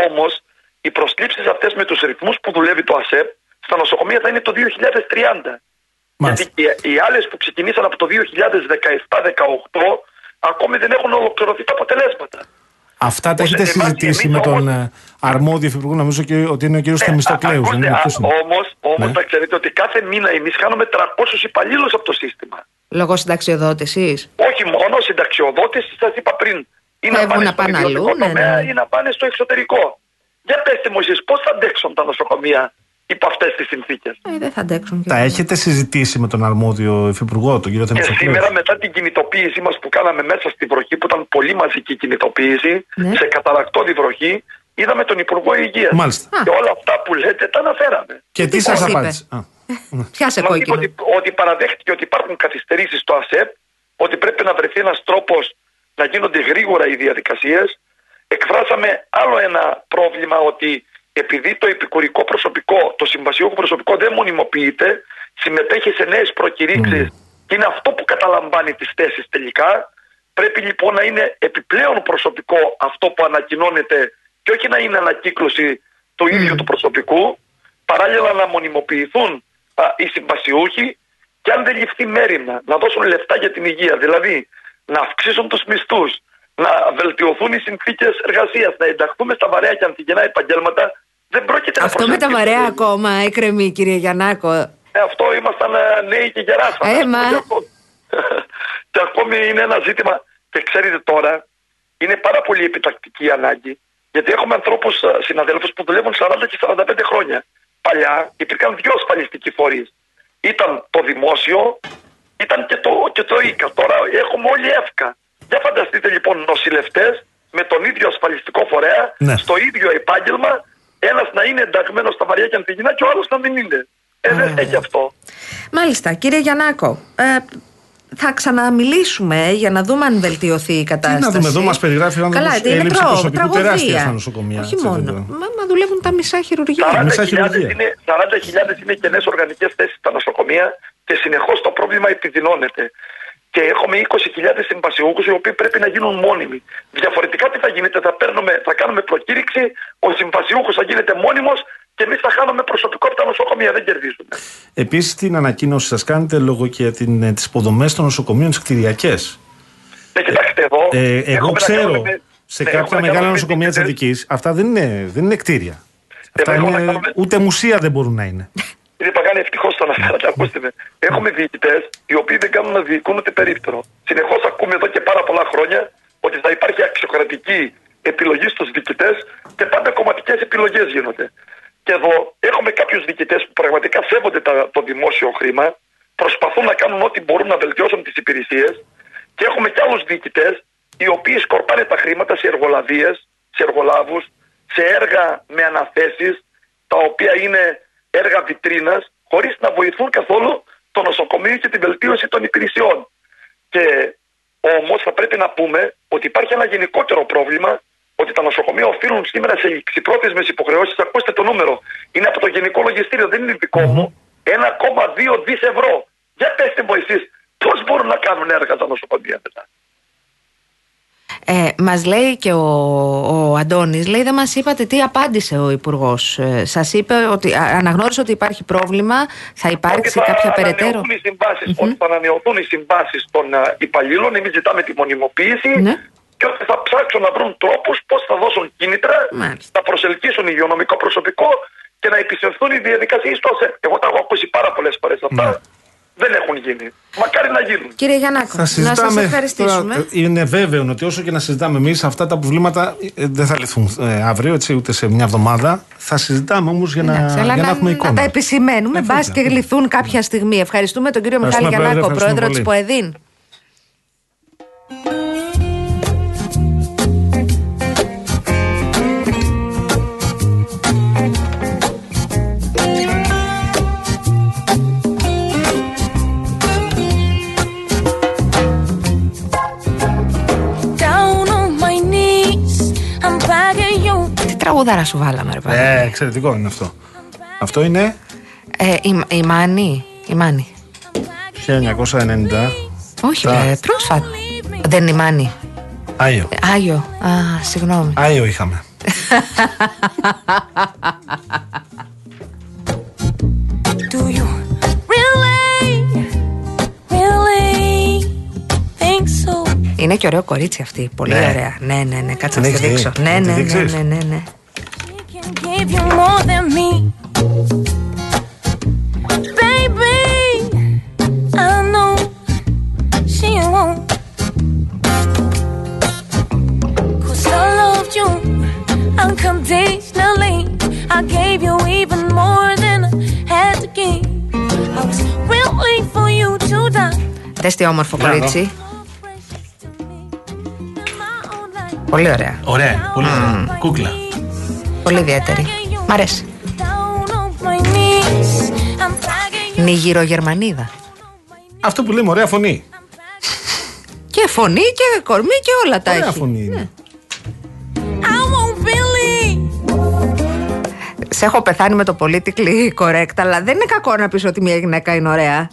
Όμως οι προσλήψεις αυτές με τους ρυθμούς που δουλεύει το ΑΣΕΠ στα νοσοκομεία θα είναι το 2030. Μάλιστα. Γιατί οι, οι άλλες που ξεκινήσαν από το 2017-2018 ακόμη δεν έχουν ολοκληρωθεί τα αποτελέσματα. Αυτά τα Ως έχετε εμάς συζητήσει εμείς με τον όμως- ε, αρμόδιο υφυπουργό, νομίζω και ότι είναι ο κύριος Θεμιστοκλέους. δεν είναι; ποιος είναι; Όμω όμως, Ναι. θα ξέρετε ότι κάθε μήνα εμείς χάνουμε 300 υπαλλήλους από το σύστημα. Λόγω συνταξιοδότησης; Όχι μόνο συνταξιοδότησης, σας είπα πριν. Ή να Φεύγουν πάνε να στον πάνε ιδιωτικό αλλού, ναι, τομέα ναι. ή να πάνε στο εξωτερικό. Για πετε μου εσείς, πώς θα αντέξουν τα νοσοκομεία υπό αυτές τις συνθήκες; Ε, δεν θα αντέξουν. Τα έχετε συζητήσει με τον αρμόδιο υφυπουργό, τον κύριο Και Θεμιστοκλέου. σήμερα μετά την κινητοποίησή μας που κάναμε μέσα στη βροχή που ήταν πολύ μαζική κινητοποίηση Ναι. σε καταρακτώδη βροχή είδαμε τον Υπουργό Υγείας. Μάλιστα. Και όλα αυτά που λέτε τα αναφέραμε. Και τι σας σας είπε; απάντησε; Α. Πιάσε Μας είπε κόκκινο; ότι, ότι παραδέχτηκε ότι υπάρχουν καθυστερήσεις στο ΑΣΕΠ, ότι πρέπει να βρεθεί ένας τρόπος να γίνονται γρήγορα οι διαδικασίες. Εκφράσαμε άλλο ένα πρόβλημα ότι επειδή το επικουρικό προσωπικό, το συμβασιούχο προσωπικό δεν μονιμοποιείται, συμμετέχει σε νέες προκηρύξεις και είναι αυτό που καταλαμβάνει τις θέσεις τελικά. Πρέπει λοιπόν να είναι επιπλέον προσωπικό αυτό που ανακοινώνεται και όχι να είναι ανακύκλωση του ίδιου του προσωπικού. Παράλληλα να μονιμοποιηθούν α, οι συμβασιούχοι και αν δεν ληφθεί μέρημνα να δώσουν λεφτά για την υγεία. Δηλαδή να αυξήσουν τους μισθούς, να βελτιωθούν οι συνθήκες εργασίας, να ενταχθούμε στα βαρέα και ανθυγενά επαγγέλματα. Δεν πρόκειται να Αυτό με τα προσελκύσουμε. βαρέα ακόμα έκρεμει, κύριε Γιαννάκο. Ε, αυτό ήμασταν ε, νέοι και γεράσαμε. Ε, μα. Και ακόμη- και ακόμη είναι ένα ζήτημα. Και ξέρετε τώρα, είναι πάρα πολύ επιτακτική η ανάγκη. Γιατί έχουμε ανθρώπους, συναδέλφους που δουλεύουν 40 και 45 χρόνια. Παλιά υπήρχαν δύο ασφαλιστικοί φορείς. Ήταν το δημόσιο, ήταν και το, και το ΙΚΑ. Τώρα έχουμε όλοι ΕΦΚΑ. Για φανταστείτε λοιπόν νοσηλευτές με τον ίδιο ασφαλιστικό φορέα, Ναι. στο ίδιο επάγγελμα, ένας να είναι ενταγμένος στα βαριά και ανθυγινά και ο άλλος να μην είναι. Ε, δεν στέκει αυτό. Μάλιστα, κύριε Γιαννάκο. Ε, θα ξαναμιλήσουμε για να δούμε αν βελτιωθεί η Τι κατάσταση. να δούμε εδώ, μας περιγράφει ο Καλά, άνθρωπο είναι έλλειψη τρο- προσωπικού τραγωδία. τεράστιας στα νοσοκομεία. Όχι έτσι, μόνο. δεν το- Μα, μα δουλεύουν τα μισά χειρουργεία. 40.000 Μισά χειρουργία. είναι, 40.000 είναι κενέ οργανικές θέσεις στα νοσοκομεία και συνεχώς το πρόβλημα επιδεινώνεται. Και έχουμε 20.000 συμβασιούχους οι οποίοι πρέπει να γίνουν μόνιμοι. Διαφορετικά τι θα γίνεται, θα, παίρνουμε, θα κάνουμε προκήρυξη, ο συμβασιούχος θα γίνεται μόνιμος και εμείς θα χάνουμε προσωπικό από τα νοσοκομεία. Δεν κερδίζουμε. Επίσης, την ανακοίνωση σας κάνετε λόγω και τις υποδομές των νοσοκομείων, τις κτηριακές. Ναι, κοιτάξτε εδώ. Ε, εγώ έχουμε να ξέρω κάνουμε- σε ναι, κάποια έχουμε να μεγάλα κάνουμε νοσοκομεία της διοικητές. Αττικής, αυτά δεν είναι, δεν είναι κτίρια. Αυτά έχουμε να είναι, κάνουμε- ούτε μουσεία δεν μπορούν να είναι. Κύριε Παγάνη, ευτυχώς το αναφέρατε. Ακούστε με. Έχουμε διοικητές οι οποίοι δεν κάνουν να διοικούν ούτε περίπτερο. Συνεχώς ακούμε εδώ και πάρα πολλά χρόνια ότι θα υπάρχει αξιοκρατική επιλογή στους διοικητές και πάντα κομματικές επιλογές γίνονται. Και εδώ έχουμε κάποιους διοικητές που πραγματικά σέβονται τα- το δημόσιο χρήμα, προσπαθούν να κάνουν ό,τι μπορούν να βελτιώσουν τις υπηρεσίες και έχουμε και άλλους διοικητές οι οποίοι σκορπάνε τα χρήματα σε εργολαβίες, σε εργολάβους, σε έργα με αναθέσεις, τα οποία είναι έργα βιτρίνας, χωρίς να βοηθούν καθόλου το νοσοκομείο και τη βελτίωση των υπηρεσιών. Και όμως θα πρέπει να πούμε ότι υπάρχει ένα γενικότερο πρόβλημα ότι τα νοσοκομεία οφείλουν σήμερα σε ληξιπρόθεσμε υποχρεώσεις. Ακούστε το νούμερο. Είναι από το Γενικό Λογιστήριο, δεν είναι δικό μου. 1,2 δις ευρώ. Για πετε μου εσείς, πώς μπορούν να κάνουν έργα τα νοσοκομεία μετά. Ε, μας λέει και ο, ο Αντώνης, λέει, δεν μας είπατε τι απάντησε ο Υπουργός. Ε, Σας είπε ότι α, αναγνώρισε ότι υπάρχει πρόβλημα, θα υπάρξει Ότι θα κάποια περαιτέρω. ανανεωθούν οι συμβάσεις, Ότι θα ανανεωθούν οι συμβάσεις των α, υπαλλήλων. Εμείς ζητάμε τη μονιμοποίηση. Ναι. Και ότι θα ψάξουν να βρουν τρόπους πώς θα δώσουν κίνητρα, Μάλιστα. θα προσελκύσουν υγειονομικό προσωπικό και να επισευθούν οι διαδικασίες στο ΑΣΕΠ. Εγώ τα έχω ακούσει πάρα πολλές φορές αυτά. Ναι. Δεν έχουν γίνει. Μακάρι να γίνουν. Κύριε Γιαννάκο, Θα να σας συζητάμε. ευχαριστήσουμε. Τώρα, ε, είναι βέβαιο ότι όσο και να συζητάμε εμείς, αυτά τα προβλήματα ε, δεν θα λυθούν ε, αύριο, έτσι, ούτε σε μια εβδομάδα. Θα συζητάμε όμως για, να, Εντάξει, αλλά για να, να, έχουμε να εικόνα. τα επισημαίνουμε, Ε, μπας βέβαια. και λυθούν κάποια στιγμή. Ευχαριστούμε τον κύριο Μιχάλη Ευχαριστούμε, Γιαννάκο, Πρόεδρε, πρόεδρο της ευχαριστούμε ΠΟΕΔΗΝ. Τραγουδάρα σου βάλαμε, ρε παιδί. Ε, εξαιρετικό είναι αυτό. Αυτό είναι; Ε, η, η Μάνη. Η Μάνη. 1990. Όχι, Τα. ρε, πρόσφατα. Δεν είναι η Μάνη. Άιο. Ε, Άγιο. Α, συγγνώμη. Άιο είχαμε. Do you really, really think so? Είναι και ωραίο κορίτσι αυτή. Πολύ Ναι. ωραία. Ναι, ναι, ναι. Κάτσε Την να τη έχεις δείξω. δει; Ναι, Να τη ναι, ναι, δείξεις; ναι, ναι, ναι. Can give you more than me. Baby, I know she won't. Cause I loved you unconditionally. I gave you even more than I had to give. I was willing for you to die. Δες τι όμορφο Μπράβο. κορίτσι. Πολύ ωραία. Ωραία. Πολύ ωραία. Κούκλα. Πολύ ιδιαίτερη. Μ' αρέσει. Νίγηρο Γερμανίδα. Αυτό που λέμε, ωραία φωνή. Και φωνή και κορμί και όλα τα Ωραία έχει. φωνή είναι. Σε έχω πεθάνει με το politically correct, αλλά δεν είναι κακό να πεις ότι μια γυναίκα είναι ωραία.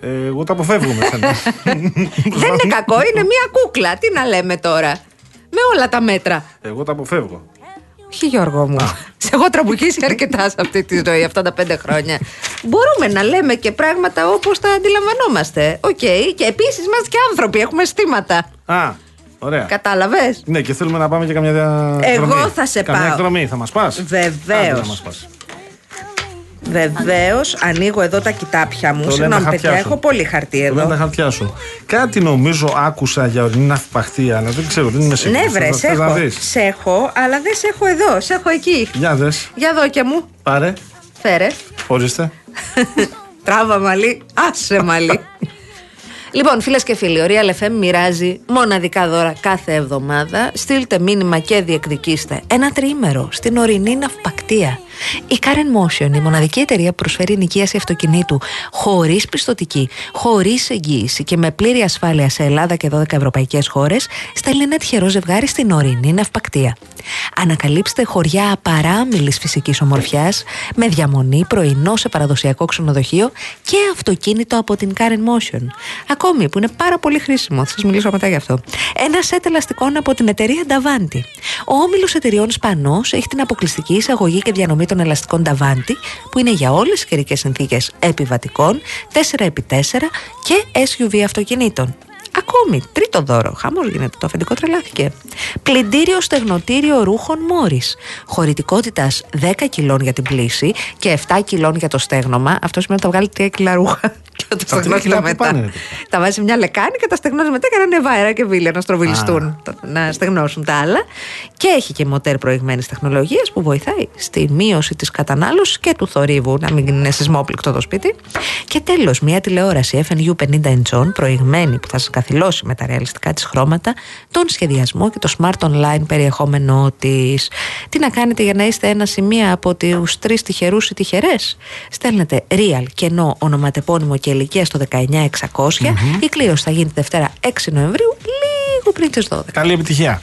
Ε, εγώ τα αποφεύγω μέσα. δεν είναι κακό, είναι μια κούκλα. Τι να λέμε τώρα. Με όλα τα μέτρα. εγώ τα αποφεύγω. Όχι Γιώργο μου. Σε έχω τραμπουκίσει αρκετά σε αυτή τη ζωή αυτά τα πέντε χρόνια. Μπορούμε να λέμε και πράγματα όπως τα αντιλαμβανόμαστε. Οκ. Και επίσης είμαστε και άνθρωποι, έχουμε αισθήματα. Α, ωραία. Κατάλαβες; Ναι, και θέλουμε να πάμε και καμιά δια- Εγώ εκδρομή. θα σε καμιά πάω. εκδρομή, θα μας πας. Βεβαίως. Να μας πας. Βεβαίως, ανοίγω εδώ τα κοιτάπια μου. Το λένε Συγγνώμη, τα παιδιά, χαρτιά σου. έχω πολύ χαρτί Το λένε εδώ. τα χαρτιά σου. Κάτι νομίζω άκουσα για ορεινή ναυπαχτία, αλλά δεν ξέρω, δεν είμαι σίγουρος. Ναι, βρε, Θες σε να- θες να έχω. δεις; Σε έχω, αλλά δεν σε έχω εδώ. Σε έχω εκεί. Για δες, Για δώκια μου. πάρε, Φέρε. ορίστε. Τράβα μαλλί, άσε μαλλί. Λοιπόν, φίλες και φίλοι, ο Real FM μοιράζει μοναδικά δώρα κάθε εβδομάδα. Στείλτε μήνυμα και διεκδικήστε ένα τριήμερο στην ορεινή ναυπακτία. Η Karen Motion, η μοναδική εταιρεία που προσφέρει νοικίαση αυτοκινήτου χωρίς πιστοτική, χωρίς εγγύηση και με πλήρη ασφάλεια σε Ελλάδα και 12 ευρωπαϊκές χώρες, στέλνει ένα τυχερό ζευγάρι στην ορεινή ναυπακτία. Ανακαλύψτε χωριά απαράμιλης φυσικής ομορφιάς με διαμονή πρωινό σε παραδοσιακό ξενοδοχείο και αυτοκίνητο από την Karen Motion. Ακόμη που είναι πάρα πολύ χρήσιμο, θα σας μιλήσω μετά γι' αυτό. Ένα σετ ελαστικών από την εταιρεία Davanti. Ο όμιλος εταιριών Σπανό έχει την αποκλειστική εισαγωγή και διανομή των ελαστικών Davanti που είναι για όλες τις καιρικές συνθήκες επιβατικών, 4x4 και SUV αυτοκινήτων. Ακόμη, τρίτο δώρο. Χαμός γίνεται. Το αφεντικό τρελάθηκε. Πλυντήριο στεγνοτήριο ρούχων Μόρις. Χωρητικότητας 10 κιλών για την πλήση και 7 κιλών για το στέγνομα. Αυτό σημαίνει ότι θα βγάλει 3 κιλά ρούχα. Και θα τα Τα τρία στεγνώσει κιλά τα που μετά. πάνε, ρε. Τα βάζει σε μια λεκάνη και τα στεγνώσει μετά και να είναι βάερα και βίλια να στροβιλιστούν. τα- Να στεγνώσουν τα άλλα. Και έχει και μοτέρ προηγμένης τεχνολογίας που βοηθάει στη μείωση της κατανάλωσης και του θορύβου, να μην είναι σεισμόπληκτο το σπίτι. Και τέλος, μια τηλεόραση FNU 50 inch προηγμένη που θα σας καθυλώσει με τα ρεαλιστικά της χρώματα, τον σχεδιασμό και το smart online περιεχόμενό της. Τι να κάνετε για να είστε ένα σημείο από τους τρεις τυχερούς ή τυχερές; Στέλνετε real κενό ονοματεπώνυμο και ηλικία στο 19600. Η κλήρωση θα γίνει τη Δευτέρα 6 Νοεμβρίου, λίγο πριν τις 12. Καλή επιτυχία.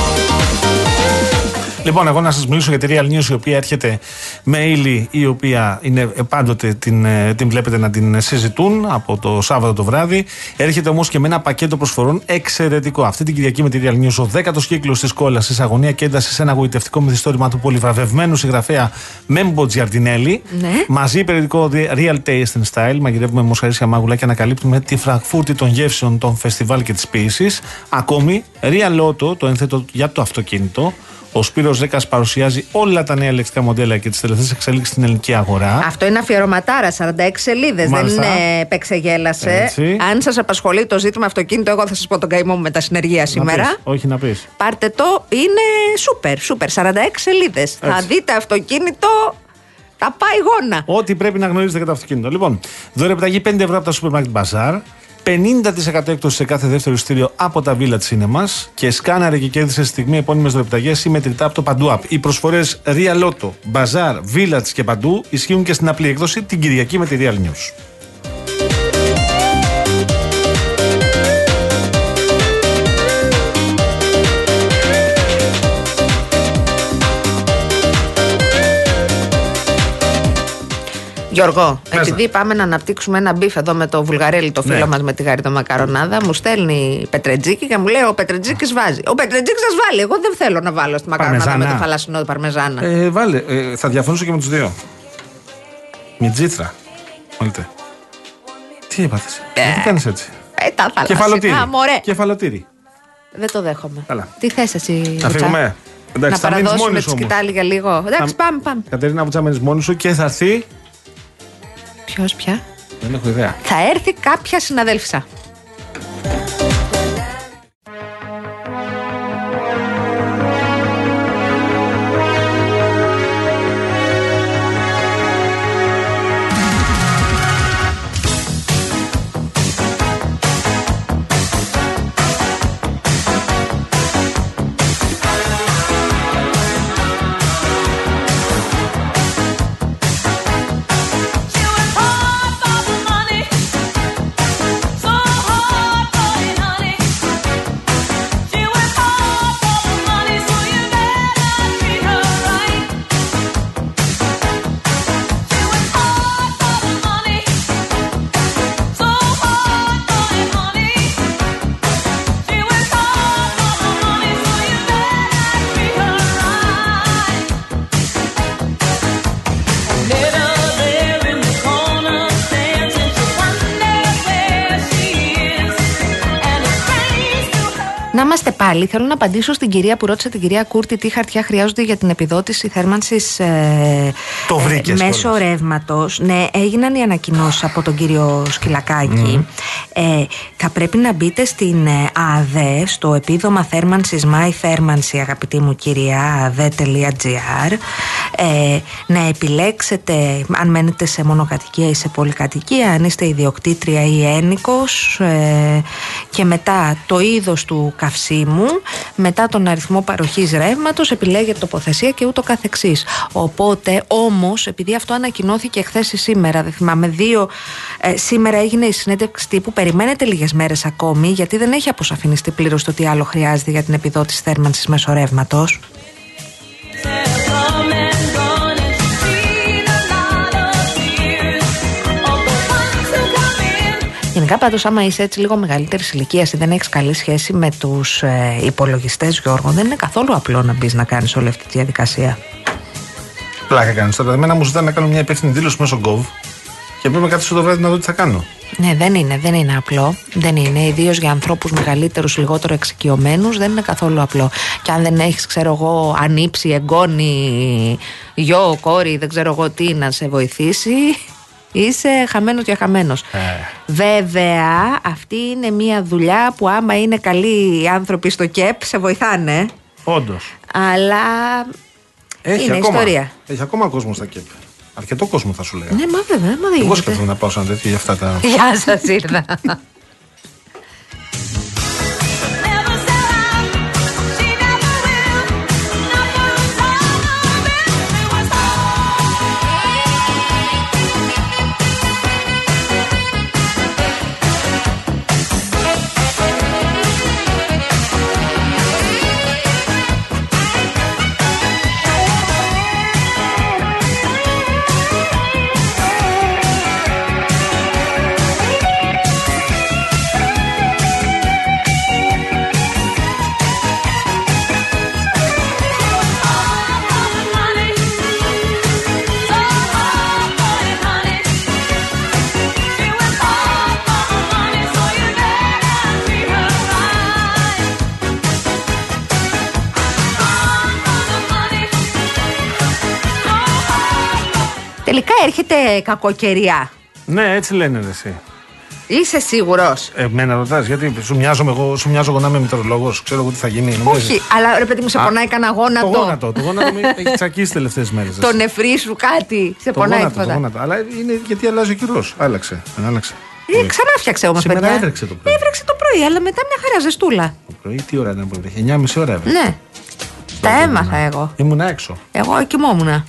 Λοιπόν, εγώ να σας μιλήσω για τη Real News η οποία έρχεται με ύλη η οποία είναι ε, πάντοτε την, ε, την βλέπετε να την συζητούν από το Σάββατο το βράδυ. Έρχεται όμως και με ένα πακέτο προσφορών εξαιρετικό. Αυτή την Κυριακή με τη Real News, ο δέκατος κύκλος της κόλλα της αγωνία και έντασης σε ένα γοητευτικό μυθιστόρημα του πολυβραβευμένου συγγραφέα Μέμπο Τζιαρτινέλη. Ναι. Μαζί περιοδικό Real Taste and Style. Μαγειρεύουμε μοσχαρίσια μάγουλα και ανακαλύπτουμε τη φραγκφούρτη των γεύσεων, των φεστιβάλ και της ποιήση. Ακόμη, Real Auto, το ένθετο για το αυτοκίνητο. Ο Σπύρος Ρέκας παρουσιάζει όλα τα νέα λεξικά μοντέλα και τις τελευταίες εξελίξεις στην ελληνική αγορά. Αυτό είναι αφιερωματάρα, 46 σελίδες. Δεν Μάλιστα. είναι παίξε-γέλασε. Έτσι. Αν σας απασχολεί το ζήτημα αυτοκίνητο, εγώ θα σας πω τον καημό μου με τα συνεργεία Να σήμερα. πεις, όχι να πεις. Πάρτε το, είναι σούπερ, σούπερ. 46 σελίδες. Θα δείτε αυτοκίνητο, θα πάει γόνα. Ό,τι πρέπει να γνωρίζετε για το αυτοκίνητο. Λοιπόν, δωρεάν επιταγή 5 ευρώ από τα Supermarket Bazaar. 50% έκπτωση σε κάθε δεύτερο ειστήριο από τα Village Cinemas και σκάναρε και κέρδισε στη στιγμή επώνυμε δωρεπιταγές ή μετρητά από το Παντού App. Οι προσφορές Real Auto, Bazaar, Village και Παντού ισχύουν και στην απλή έκδοση την Κυριακή με τη Real News. Γιώργο, Πες επειδή πάμε να αναπτύξουμε ένα beef εδώ με το Βουλγαρέλη, το φίλο Ναι. μας με τη γαρίδα μακαρονάδα, μου στέλνει Πετρετζίκη και μου λέει: Ο Πετρετζίκης βάζει. Ο Πετρετζίκης σας βάλει. Εγώ δεν θέλω να βάλω στη μακαρονάδα με Παρμεζάνα. το θαλασσινό παρμεζάνα. Ε, βάλε, ε, θα διαφωνήσω και με τους δύο. Μυζήθρα. Βάλτε. Τι έπαθες; Ε. Τι κάνεις έτσι; Ε, τα θαλασσινά, Κεφαλοτύρι. μωρέ. Κεφαλοτύρι. Δεν το δέχομαι. Καλά. Τι θες εσύ, Να Λουτσά; φύγουμε. Εντάξει, να θα μείνεις παραδώσουμε μόνη τη σου όμως. σκυτάλη για λίγο. Εντάξει, Θα- πάμε, πάμε. Κατερίνα Βουτσάμενη μόνο σου και θα έρθει. Ποιος πια; Δεν έχω ιδέα. Θα έρθει κάποια συναδέλφισσα. Είμαστε πάλι. Θέλω να απαντήσω στην κυρία που ρώτησε την κυρία Κούρτη τι χαρτιά χρειάζονται για την επιδότηση θέρμανσης ε, Το βρήκες μέσω κιόλας. ρεύματος. Ναι, έγιναν οι ανακοινώσεις από τον κύριο Σκυλακάκη. Ε, θα πρέπει να μπείτε στην ε, ΑΔΕ, στο επίδομα θέρμανσης My Θέρμανση, αγαπητή μου κυρία, ade.gr. Ε, να επιλέξετε αν μένετε σε μονοκατοικία ή σε πολυκατοικία, αν είστε ιδιοκτήτρια ή ένικος ε, και μετά το είδος του καυσίμου, μετά τον αριθμό παροχής ρεύματος, επιλέγετε τοποθεσία και ούτω καθεξής. Οπότε όμως, επειδή αυτό ανακοινώθηκε χθε ή σήμερα, δεν θυμάμαι, δύο, ε, σήμερα έγινε η συνέντευξη τύπου, περιμένετε λίγες μέρες ακόμη, γιατί δεν έχει αποσαφινιστεί πλήρως το τι άλλο χρειάζεται για την επιδότηση θέρμανσης μέσω Γενικά πάντως, άμα είσαι έτσι λίγο μεγαλύτερης ηλικίας ή δεν έχεις καλή σχέση με τους ε, υπολογιστές, Γιώργο, δεν είναι καθόλου απλό να μπεις να κάνεις όλη αυτή τη διαδικασία. Πλάκα κάνεις τώρα. Εμένα μου ζητάνε να κάνω μια υπεύθυνη δήλωση μέσω Gov και πρέπει να κάτσω το βράδυ να δω τι θα κάνω. Ναι, δεν είναι, δεν είναι απλό. Δεν είναι. Ιδίως για ανθρώπους μεγαλύτερους, λιγότερο εξοικειωμένους, δεν είναι καθόλου απλό. Και αν δεν έχεις, ξέρω εγώ, ανήψει, εγγόνι, γιο, κόρη, δεν ξέρω εγώ τι να σε βοηθήσει, είσαι χαμένος και χαμένος. Βέβαια, αυτή είναι μια δουλειά που άμα είναι καλοί οι άνθρωποι στο ΚΕΠ, σε βοηθάνε. Όντως. Αλλά Έχει είναι ακόμα, ιστορία. Έχει ακόμα κόσμο στα ΚΕΠ. Αρκετό κόσμο θα σου λέγα. Ναι, μα βέβαια, μα δεν Εγώ γίνεται. σκέφτομαι να πάω σαν τέτοιο για αυτά τα. Γεια σας, ήρθα. Τελικά έρχεται κακοκαιρία. Ναι, έτσι λένε ρε, εσύ. Είσαι σίγουρος; Εμένα ρωτάς, γιατί σου μοιάζω εγώ, σου μοιάζω εγώ να είμαι μητρολόγος, ξέρω εγώ τι θα γίνει. νομίζεις; Όχι, αλλά ρε παιδί μου, σε Α, πονάει κανένα γόνατο. Το γόνατο, το γόνατο με έχει τσακίσει τελευταίες μέρες. Το νεφρί σου κάτι. Σε Το πονάει γόνατο, το τίποτα. γόνατο. Αλλά είναι γιατί αλλάζει ο καιρός. Άλλαξε. Άλλαξε. Ε, ξανά φτιάξε όμως, Σήμερα παιδιά. έτρεξε το πρωί. Έβρεξε το πρωί, αλλά μετά μια χαρά ζεστούλα. Το πρωί τι ώρα ήταν που έβρεχε, 9.30 ώρα έβρεχε. Ναι. Τα έμαθα εγώ. Ήμουν έξω. Εγώ κοιμόμουν.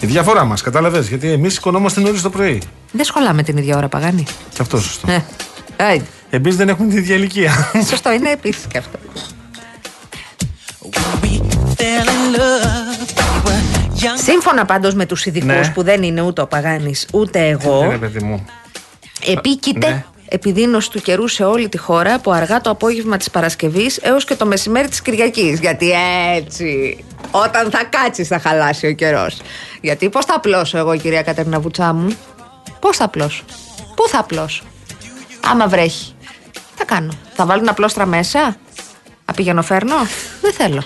Η διαφορά μας, κατάλαβες. Γιατί εμείς σηκωνόμαστε νωρίς το πρωί. Δεν σχολάμε την ίδια ώρα, παγάνη. Και αυτό σωστό. Ε, άιντε. Εμείς δεν έχουμε την ίδια ηλικία. Σωστό, είναι επίσης και αυτό. Σύμφωνα πάντως με τους ειδικούς Ναι. που δεν είναι ούτε ο Παγάνης ούτε εγώ, Ναι, παιδί μου. επίκειται Ναι. Επιδείνωση του καιρού σε όλη τη χώρα από αργά το απόγευμα της Παρασκευής έως και το μεσημέρι της Κυριακής. Γιατί έτσι, όταν θα κάτσεις θα χαλάσει ο καιρός. Γιατί πώς θα πλώσω εγώ κυρία Κατερίνα Βουτσά μου, πώς θα πλώσω, πού θα πλώσω, άμα βρέχει. Τι θα κάνω, θα βάλω ένα πλώστρα μέσα, απηγαίνω φέρνω, δεν θέλω.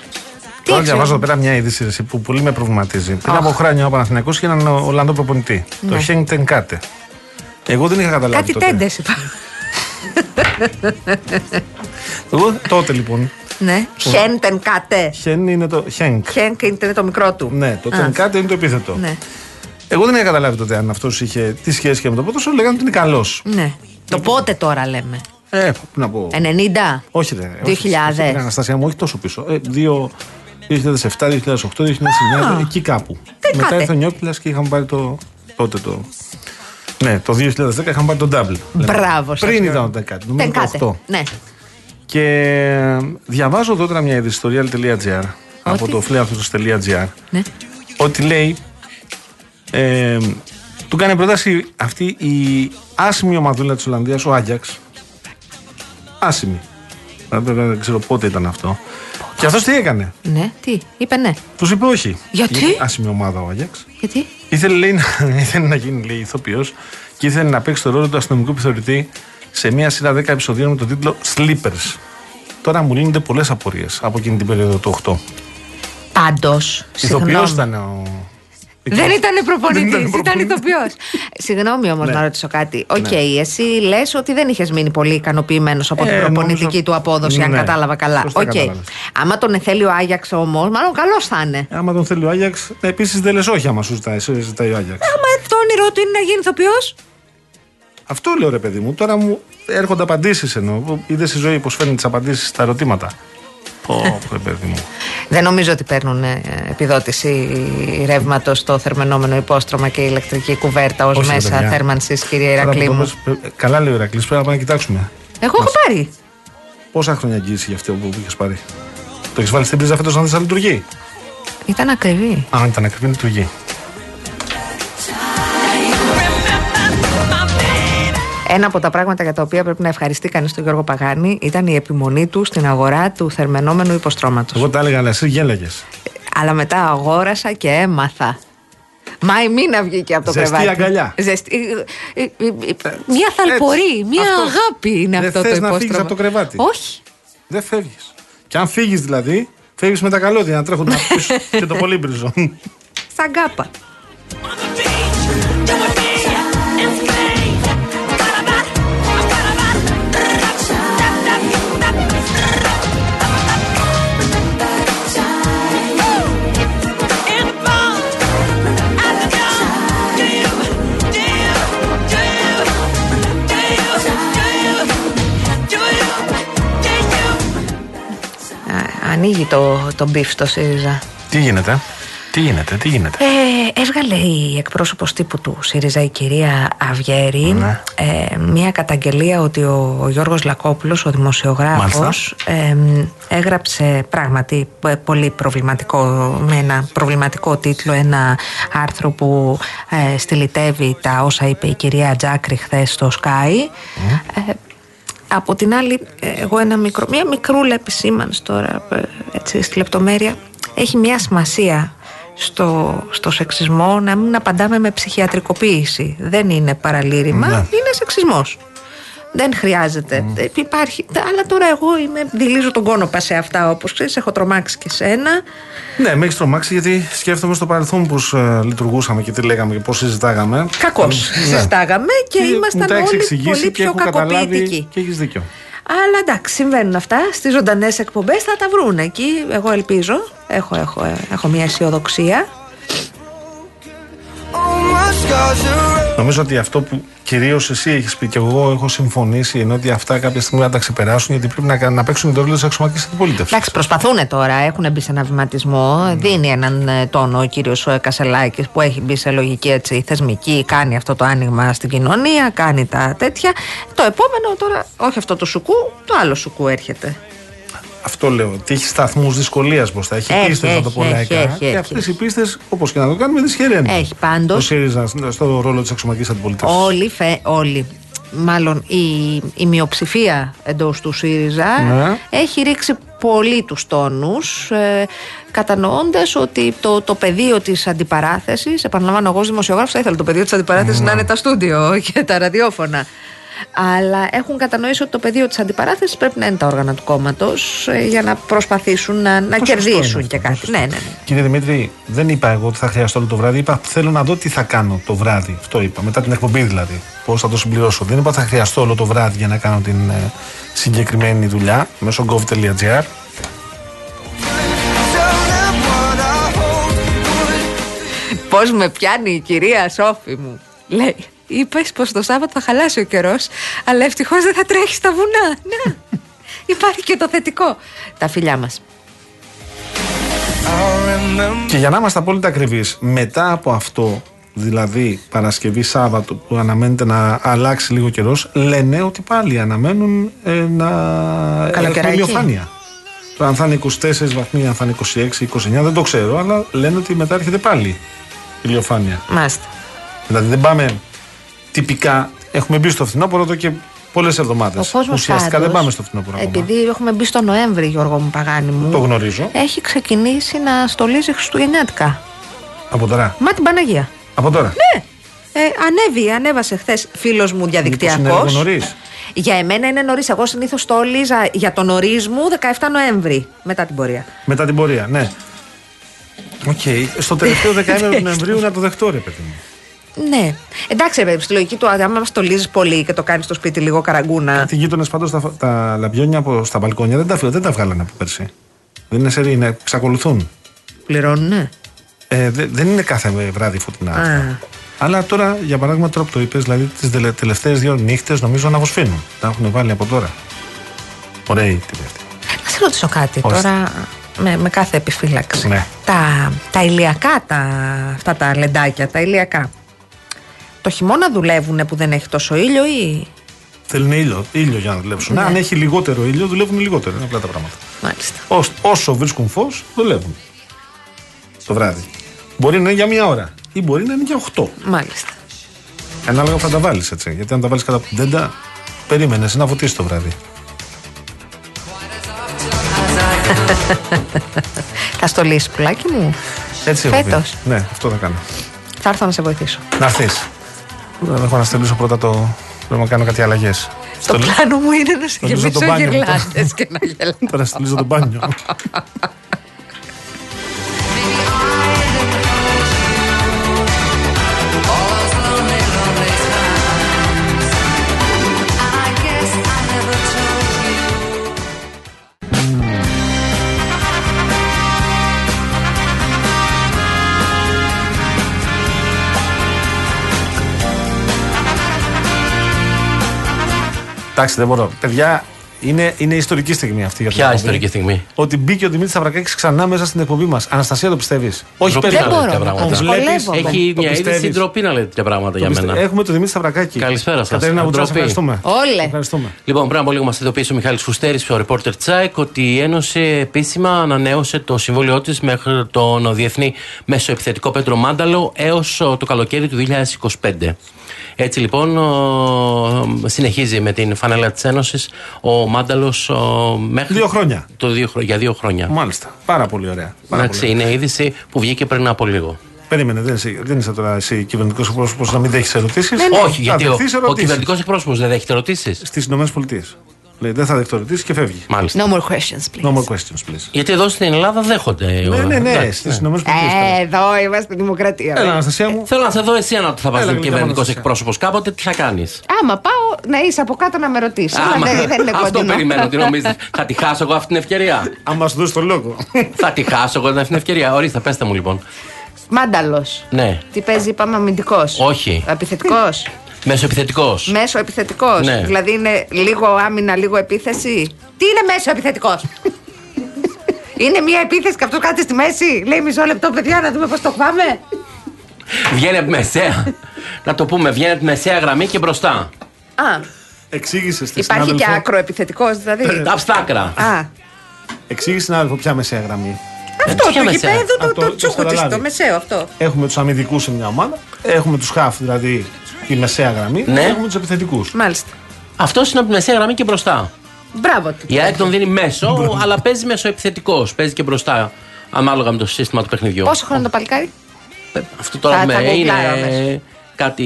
Τώρα έξι διαβάζω εδώ όμως; πέρα μια είδηση ρε, που πολύ με προβληματίζει. Πριν Αχ. από χρόνια ο Παναθηναϊκός είχε έναν Ολλανδό προπονητή. Ναι. Το Χένγκ Τενκάτε. Εγώ δεν είχα καταλάβει. Κάτι τότε. τέντες είπα. Εγώ τότε λοιπόν. Ναι. Χέντεν κάτε. Χέν είναι το. Χένγκ. Χένκ είναι το μικρό του. Ναι, το Α. Τενκάτε είναι το επίθετο. Ναι. Εγώ δεν είχα καταλάβει τότε αν αυτός είχε τι σχέση και με το ποδόσφαιρο. Λέγανε ότι είναι καλός. ναι. Το πότε τώρα λέμε; Ε, πού να πω. 90. Όχι, ρε. 2000. όχι, όχι, ρε, Αναστασία μου, όχι τόσο πίσω. Ε, δύο- 2007, 2008, 2009, Α. εκεί κάπου. Τι Μετά κάτε. ήρθε ο Νιόπιλας και είχαμε πάρει το. τότε το. Ναι, το 2010 είχαμε πάρει τον double. Μπράβο σας, Πριν Γιώργο. ήταν ο Τενκάτε. Νομίζω το Τενκάτε. 8. Ναι. Και διαβάζω εδώ τώρα μια είδηση στο real.gr από το flairthos.gr Ναι. ότι λέει ε, του κάνει πρόταση αυτή η άσημη ομαδούλα της Ολλανδίας, ο Άγιαξ. Άσημη. Δεν, δεν- δεν ξέρω πότε ήταν αυτό. Και αυτός τι έκανε; Ναι. Τι, είπε ναι. Τους είπε όχι. Γιατί; άσημη ομάδα ο Άγιαξ. Γιατί; Ήθελε, λέει, να, ήθελε να γίνει λέει, ηθοποιός και ήθελε να παίξει το ρόλο του αστυνομικού επιθεωρητή σε μια σειρά 10 επεισοδίων με τον τίτλο Sleepers. Τώρα μου λύνονται πολλές απορίες από εκείνη την περίοδο του 8. Πάντως. Ηθοποιός ήταν ο... Δεν ήταν προπονητής, Δεν ήταν ήταν προπονητής. ηθοποιός. Συγγνώμη όμως Ναι. να ρωτήσω κάτι. Οκ, Ναι. εσύ λες ότι δεν είχες μείνει πολύ ικανοποιημένος από την Ε, προπονητική νομίζω- του απόδοση, αν Ναι, κατάλαβα καλά. σωστά Οκ. κατάλαβες. Άμα τον θέλει ο Άγιαξ όμως, μάλλον καλός θα είναι. Άμα τον θέλει ο Άγιαξ, επίσης δεν λες όχι άμα σου ζητάει, σε ζητάει ο Άγιαξ. Άμα το όνειρό του είναι να γίνει ηθοποιός. Αυτό λέω ρε παιδί μου. Τώρα μου έρχονται απαντήσεις εννοώ. Είδες η ζωή πώ φέρνει τις απαντήσεις στα ερωτήματα. Πω, ρε παιδί μου. Δεν νομίζω ότι παίρνουν ε, επιδότηση ρεύματος στο θερμενόμενο υπόστρωμα και η ηλεκτρική κουβέρτα ως Όχι, ρε μέσα παιδιά. θέρμανσης, κύριε Τώρα Ηρακλή που το μου. πες, ε, Καλά λέει ο Ηρακλής, πρέπει να πάμε να κοιτάξουμε. Εγώ έχω πάρει. Πόσα χρόνια εγγύηση για αυτό που είχες πάρει; Το έχεις βάλει στην πρίζα φέτος να δεις αν λειτουργεί; Ήταν ακριβή. Αν ήταν ακριβή, λειτουργεί. Ένα από τα πράγματα για τα οποία πρέπει να ευχαριστεί κανείς τον Γιώργο Παγάνη ήταν η επιμονή του στην αγορά του θερμενόμενου υποστρώματος. Εγώ τα έλεγα, αλλά εσύ γέλαγες. Αλλά μετά αγόρασα και έμαθα. Μα η μήνα βγήκε από το Ζεστή κρεβάτι. αγκαλιά. Ζεστή. ε, ε, ε, ε, Μια θαλπορή, μια Αυτό. αγάπη είναι Δεν αυτό το θες να υπόστρωμα. φύγεις από το κρεβάτι. Όχι. Δεν φεύγεις. Και αν φύγεις δηλαδή, φεύγεις με τα καλώδια να τρέχουν να πίσω και το πολύμπριζο. Σαν γκάπα. Ανοίγει το, το beef στο ΣΥΡΙΖΑ. τι γίνεται, τι γίνεται, τι γίνεται; Ε, έβγαλε η εκπρόσωπος τύπου του ΣΥΡΙΖΑ η κυρία Αυγέρη Ναι. ε, μια καταγγελία ότι ο, ο Γιώργος Λακόπουλος, ο δημοσιογράφος Μάλιστα. ε, έγραψε πράγματι ε, πολύ προβληματικό με ένα προβληματικό τίτλο ένα άρθρο που ε, στηλιτεύει τα όσα είπε η κυρία Τζάκρη χθες στο ΣΚΑΪ ε, από την άλλη, ε, εγώ ένα μικρό, μια μικρούλα επισήμανση τώρα, ε, έτσι, στη λεπτομέρεια, έχει μια σημασία στο, στο σεξισμό να μην απαντάμε με ψυχιατρικοποίηση. Δεν είναι παραλήρημα, Ναι. είναι σεξισμός. Δεν χρειάζεται. Ε, Υπάρχει. Αλλά τώρα εγώ είμαι, δηλίζω τον κόνοπα σε αυτά, όπως ξέρεις, έχω τρομάξει και σένα. Ναι, με έχεις τρομάξει γιατί σκέφτομαι στο παρελθόν πώς λειτουργούσαμε και τι λέγαμε και πώς συζητάγαμε. Κακώς Ναι. συζητάγαμε και μου ήμασταν τα έχεις όλοι εξηγήσει πολύ και πιο έχω καταλάβει κακοποιητικοί. και έχεις δίκιο. Αλλά εντάξει, συμβαίνουν αυτά. Στις ζωντανές εκπομπές θα τα βρουν εκεί. Εγώ ελπίζω. Έχω, έχω, ε, έχω μια αισιοδοξία. Νομίζω ότι αυτό που κυρίως εσύ έχεις πει και εγώ έχω συμφωνήσει είναι ότι αυτά κάποια στιγμή να τα ξεπεράσουν γιατί πρέπει να, να παίξουν το ρόλο της αξιωματικής αντιπολίτευσης. Εντάξει, προσπαθούν τώρα. Έχουν μπει σε ένα βηματισμό. Δίνει έναν ε, τόνο ο κύριος Κασελάκης που έχει μπει σε λογική έτσι, θεσμική. Κάνει αυτό το άνοιγμα στην κοινωνία. Κάνει τα τέτοια. Το επόμενο τώρα, όχι αυτό το σουκού, το άλλο σουκού έρχεται. Αυτό λέω. Ότι έχει σταθμούς δυσκολίας μπροστά. Έχει, Έχει, πίστες, να το πω έχει, λαϊκά. έχει, Και έχει. αυτές οι πίστες, όπως και να το κάνουμε, δυσχεραίνουν. Έχει πάντως. Το ΣΥΡΙΖΑ στο ρόλο της αξιωματικής αντιπολίτευσης. Όλοι, φε, όλοι. Μάλλον η, η μειοψηφία εντός του ΣΥΡΙΖΑ Ναι. έχει ρίξει πολύ τους τόνους ε, κατανοώντας ότι το, το πεδίο της αντιπαράθεσης επαναλαμβάνω εγώ ως δημοσιογράφος θα ήθελα το πεδίο της αντιπαράθεσης να είναι τα στούντιο και τα ραδιόφωνα Αλλά έχουν κατανοήσει ότι το πεδίο της αντιπαράθεσης πρέπει να είναι τα όργανα του κόμματος για να προσπαθήσουν να, να Πόσο σωστό κερδίσουν είναι και αυτό, κάτι. Ναι, ναι, ναι. Κύριε Δημήτρη, δεν είπα εγώ ότι θα χρειαστώ όλο το βράδυ. Είπα θέλω να δω τι θα κάνω το βράδυ. Αυτό είπα. Μετά την εκπομπή δηλαδή. Πώς θα το συμπληρώσω. Δεν είπα ότι θα χρειαστώ όλο το βράδυ για να κάνω την ε, συγκεκριμένη δουλειά μέσω gov.gr. Πώς με πιάνει η κυρία Σόφη μου. Λέει, είπες πως το Σάββατο θα χαλάσει ο καιρός, αλλά ευτυχώς δεν θα τρέχει στα βουνά. Ναι. Υπάρχει και το θετικό. Τα φιλιά μας. Και για να είμαστε απόλυτα ακριβείς, μετά από αυτό, δηλαδή Παρασκευή Σάββατο, που αναμένεται να αλλάξει λίγο καιρός, λένε ότι πάλι αναμένουν ε, να έχουμε Καλοκαιράκι. ηλιοφάνεια. Τώρα, αν θα είναι 24 βαθμοί, αν θα είναι 26, 29, δεν το ξέρω, αλλά λένε ότι μετά έρχεται πάλι ηλιοφάνεια. Μάστε. Δηλαδή δεν πάμε τυπικά. Έχουμε μπει στο φθινόπωρο εδώ και πολλές εβδομάδες. Ο κόσμος Ουσιαστικά δεν πάμε στο φθινόπωρο ακόμα. Επειδή έχουμε μπει στο Νοέμβρη, Γιώργο μου Παγάνη μου. Το γνωρίζω. Έχει ξεκινήσει να στολίζει Χριστουγεννιάτικα. Από τώρα. Μα την Παναγία. Από τώρα. Ναι. Ε, ανέβη, ανέβασε χθες φίλος μου Μήπως διαδικτυακό. είναι λίγο νωρίς; Για εμένα είναι νωρίς. Εγώ συνήθως στόλιζα για τον νωρί μου 17 Νοέμβρη. Μετά την πορεία. Μετά την πορεία, ναι. Οκ. Στο τελευταίο δεκαήμερο του Νοεμβρίου να το δεχτώ, ρε παιδί μου. Ναι. Εντάξει, ρε παιδί, στη λογική του, άμα στολίζεις πολύ και το κάνεις στο σπίτι λίγο καραγκούνα. Οι γείτονες πάντως τα, τα λαμπιόνια από, στα μπαλκόνια δεν τα, φύγω- δεν τα βγάλανε από πέρσι. Δεν είναι σερί, είναι, εξακολουθούν. Πληρώνουνε; Ε, δε- δεν είναι κάθε βράδυ φωτεινά. Α. Αλλά τώρα, για παράδειγμα, τώρα που το είπες, δηλαδή τις τελευταίες δύο νύχτες νομίζω να αποσφύνουν. Τα έχουν βάλει από τώρα. Ωραία η τύπη αυτή. Να σε ρωτήσω κάτι Ορίστε. τώρα με, με κάθε επιφύλαξη. Ναι. Τα, τα ηλιακά, τα, αυτά τα λεντάκια, τα ηλιακά. Το χειμώνα δουλεύουν που δεν έχει τόσο ήλιο ή; Θέλουν ήλιο, ήλιο για να δουλέψουν. Ναι. Αν έχει λιγότερο ήλιο, δουλεύουν λιγότερο. Είναι απλά τα πράγματα. Μάλιστα. Όσο, όσο βρίσκουν φως, δουλεύουν. Το βράδυ. Μπορεί να είναι για μία ώρα ή μπορεί να είναι για 8. Μάλιστα. Ανάλογα που θα τα βάλεις έτσι. Γιατί αν τα βάλεις κατά πεντέντα, περίμενες να φωτίσεις το βράδυ. Θα στολίσεις πουλάκι μου. Έτσι έχω πει. Φέτος. Ναι, αυτό θα κάνω. Θα έρθω να σε βοηθήσω. Να έρθεις. Δεν έχω να στελίσω πρώτα το. Πρέπει να κάνω κάτι αλλαγές. Το πλάνο μου είναι να σε στολίζω το γεμίσω μπάνιο μου. γυρλάντες και να γελάω. Τώρα στελίζω το μπάνιο. Εντάξει, δεν μπορώ. Παιδιά, είναι, είναι ιστορική στιγμή αυτή. Για την Ποια εκπομπή. ιστορική στιγμή; Ότι μπήκε ο Δημήτρης Σταυρακάκη ξανά μέσα στην εκπομπή μας. Αναστασία, το πιστεύεις; Όχι Ντροπή παιδιά. να λέτε τέτοια Τον πράγματα. βλέπεις, τον- Έχει το μια είδηση πιστεύεις. ντροπή να λέτε τέτοια πράγματα για Το πιστε- μένα. Έχουμε τον Δημήτρη Σταυρακάκη. Καλησπέρα σας. Κατερίνα Βουτσά, σε ευχαριστούμε. Όλε. Ευχαριστούμε. Λοιπόν, πριν από λίγο μας ειδοποίησε ο Μιχάλης Φουστέρης, ο ρεπόρτερ Τσάικ, ότι η Ένωση επίσημα ανανέωσε το συμβόλαιό της μέχρι τον διεθνή μεσοεπιθετικό Πέτρο Μάνταλο έως το καλοκαίρι του 2025. Έτσι λοιπόν ο, συνεχίζει με την φανέλα της Ένωσης ο Μάνταλος μέχρι. Δύο χρόνια. Το δύο, χρο- για δύο χρόνια. Μάλιστα. Πάρα πολύ ωραία. Πάρα Εντάξει, πολύ ωραία. είναι είδηση που βγήκε πριν από λίγο. Περίμενε, δεν είσαι, δεν είσαι τώρα εσύ κυβερνητικός εκπρόσωπος να μην δέχεις ερωτήσεις. Όχι, γιατί ο, ο κυβερνητικός εκπρόσωπος δεν δέχεται ερωτήσεις. Στις ΗΠΑ. Λέει δεν θα δεχτώ ερωτήσεις και φεύγει. Μάλιστα. No more questions, please. No more questions, please. Γιατί εδώ στην Ελλάδα δέχονται. Ναι, ναι, ναι, Εντάξει, στις ΗΠΑ. Ε, εδώ είμαστε δημοκρατία. Έλα, ρε. Αναστασία μου. Θέλω να σε δω εσύ αν θα πας Έλα, στον μην κυβερνητικό κάνω εκπρόσωπος κάποτε, τι θα κάνεις; Άμα πάω να είσαι από κάτω να με ρωτήσεις. δεν, δεν είναι αυτό κοντινό. περιμένω. Τι νομίζεις, θα τη χάσω εγώ αυτή την ευκαιρία; Αν σου δώσει το λόγο. θα τη χάσω εγώ αυτή την ευκαιρία; Ορίστε, πέστε μου λοιπόν. Μάνταλος. Ναι, Τι παίζει, είπαμε αμυντικός. όχι. Επιθετικός. Μέσο επιθετικό. Μέσο επιθετικός. Ναι. Δηλαδή είναι λίγο άμυνα, λίγο επίθεση. Τι είναι μέσο επιθετικός; είναι μια επίθεση και αυτό κάτι στη μέση. Λέει μισό λεπτό, παιδιά, να δούμε πώς το πάμε. Βγαίνει από τη μεσαία. να το πούμε, βγαίνει από τη μεσαία γραμμή και μπροστά. Α, Εξήγησε στη υπάρχει και συνάδελφο. ακροεπιθετικό, δηλαδή. Απ' στα άκρα. Α, Εξήγησε στην άδελφο ποια μεσαία γραμμή. αυτό ποια το μεσαία; γηπέδο, το, Αυτό το, το τσούκου της, καταλάβει. το μεσαίο αυτό. Έχουμε τους αμυντικού σε μια ομάδα. Έχουμε τους χαφ, δηλαδή τη μεσαία γραμμή. Ναι. Και έχουμε τους επιθετικούς. Μάλιστα. Αυτός είναι από τη μεσαία γραμμή και μπροστά. Μπράβο του. Η ΑΕΚ τον δίνει μέσο, αλλά παίζει μέσο επιθετικός. Παίζει και μπροστά. Ανάλογα με το σύστημα του παιχνιδιού. Πόσο χρόνο το παλικάρι; Αυτό τώρα Θα- με θα είναι. γκουγκλάρω αμέσως. κάτι.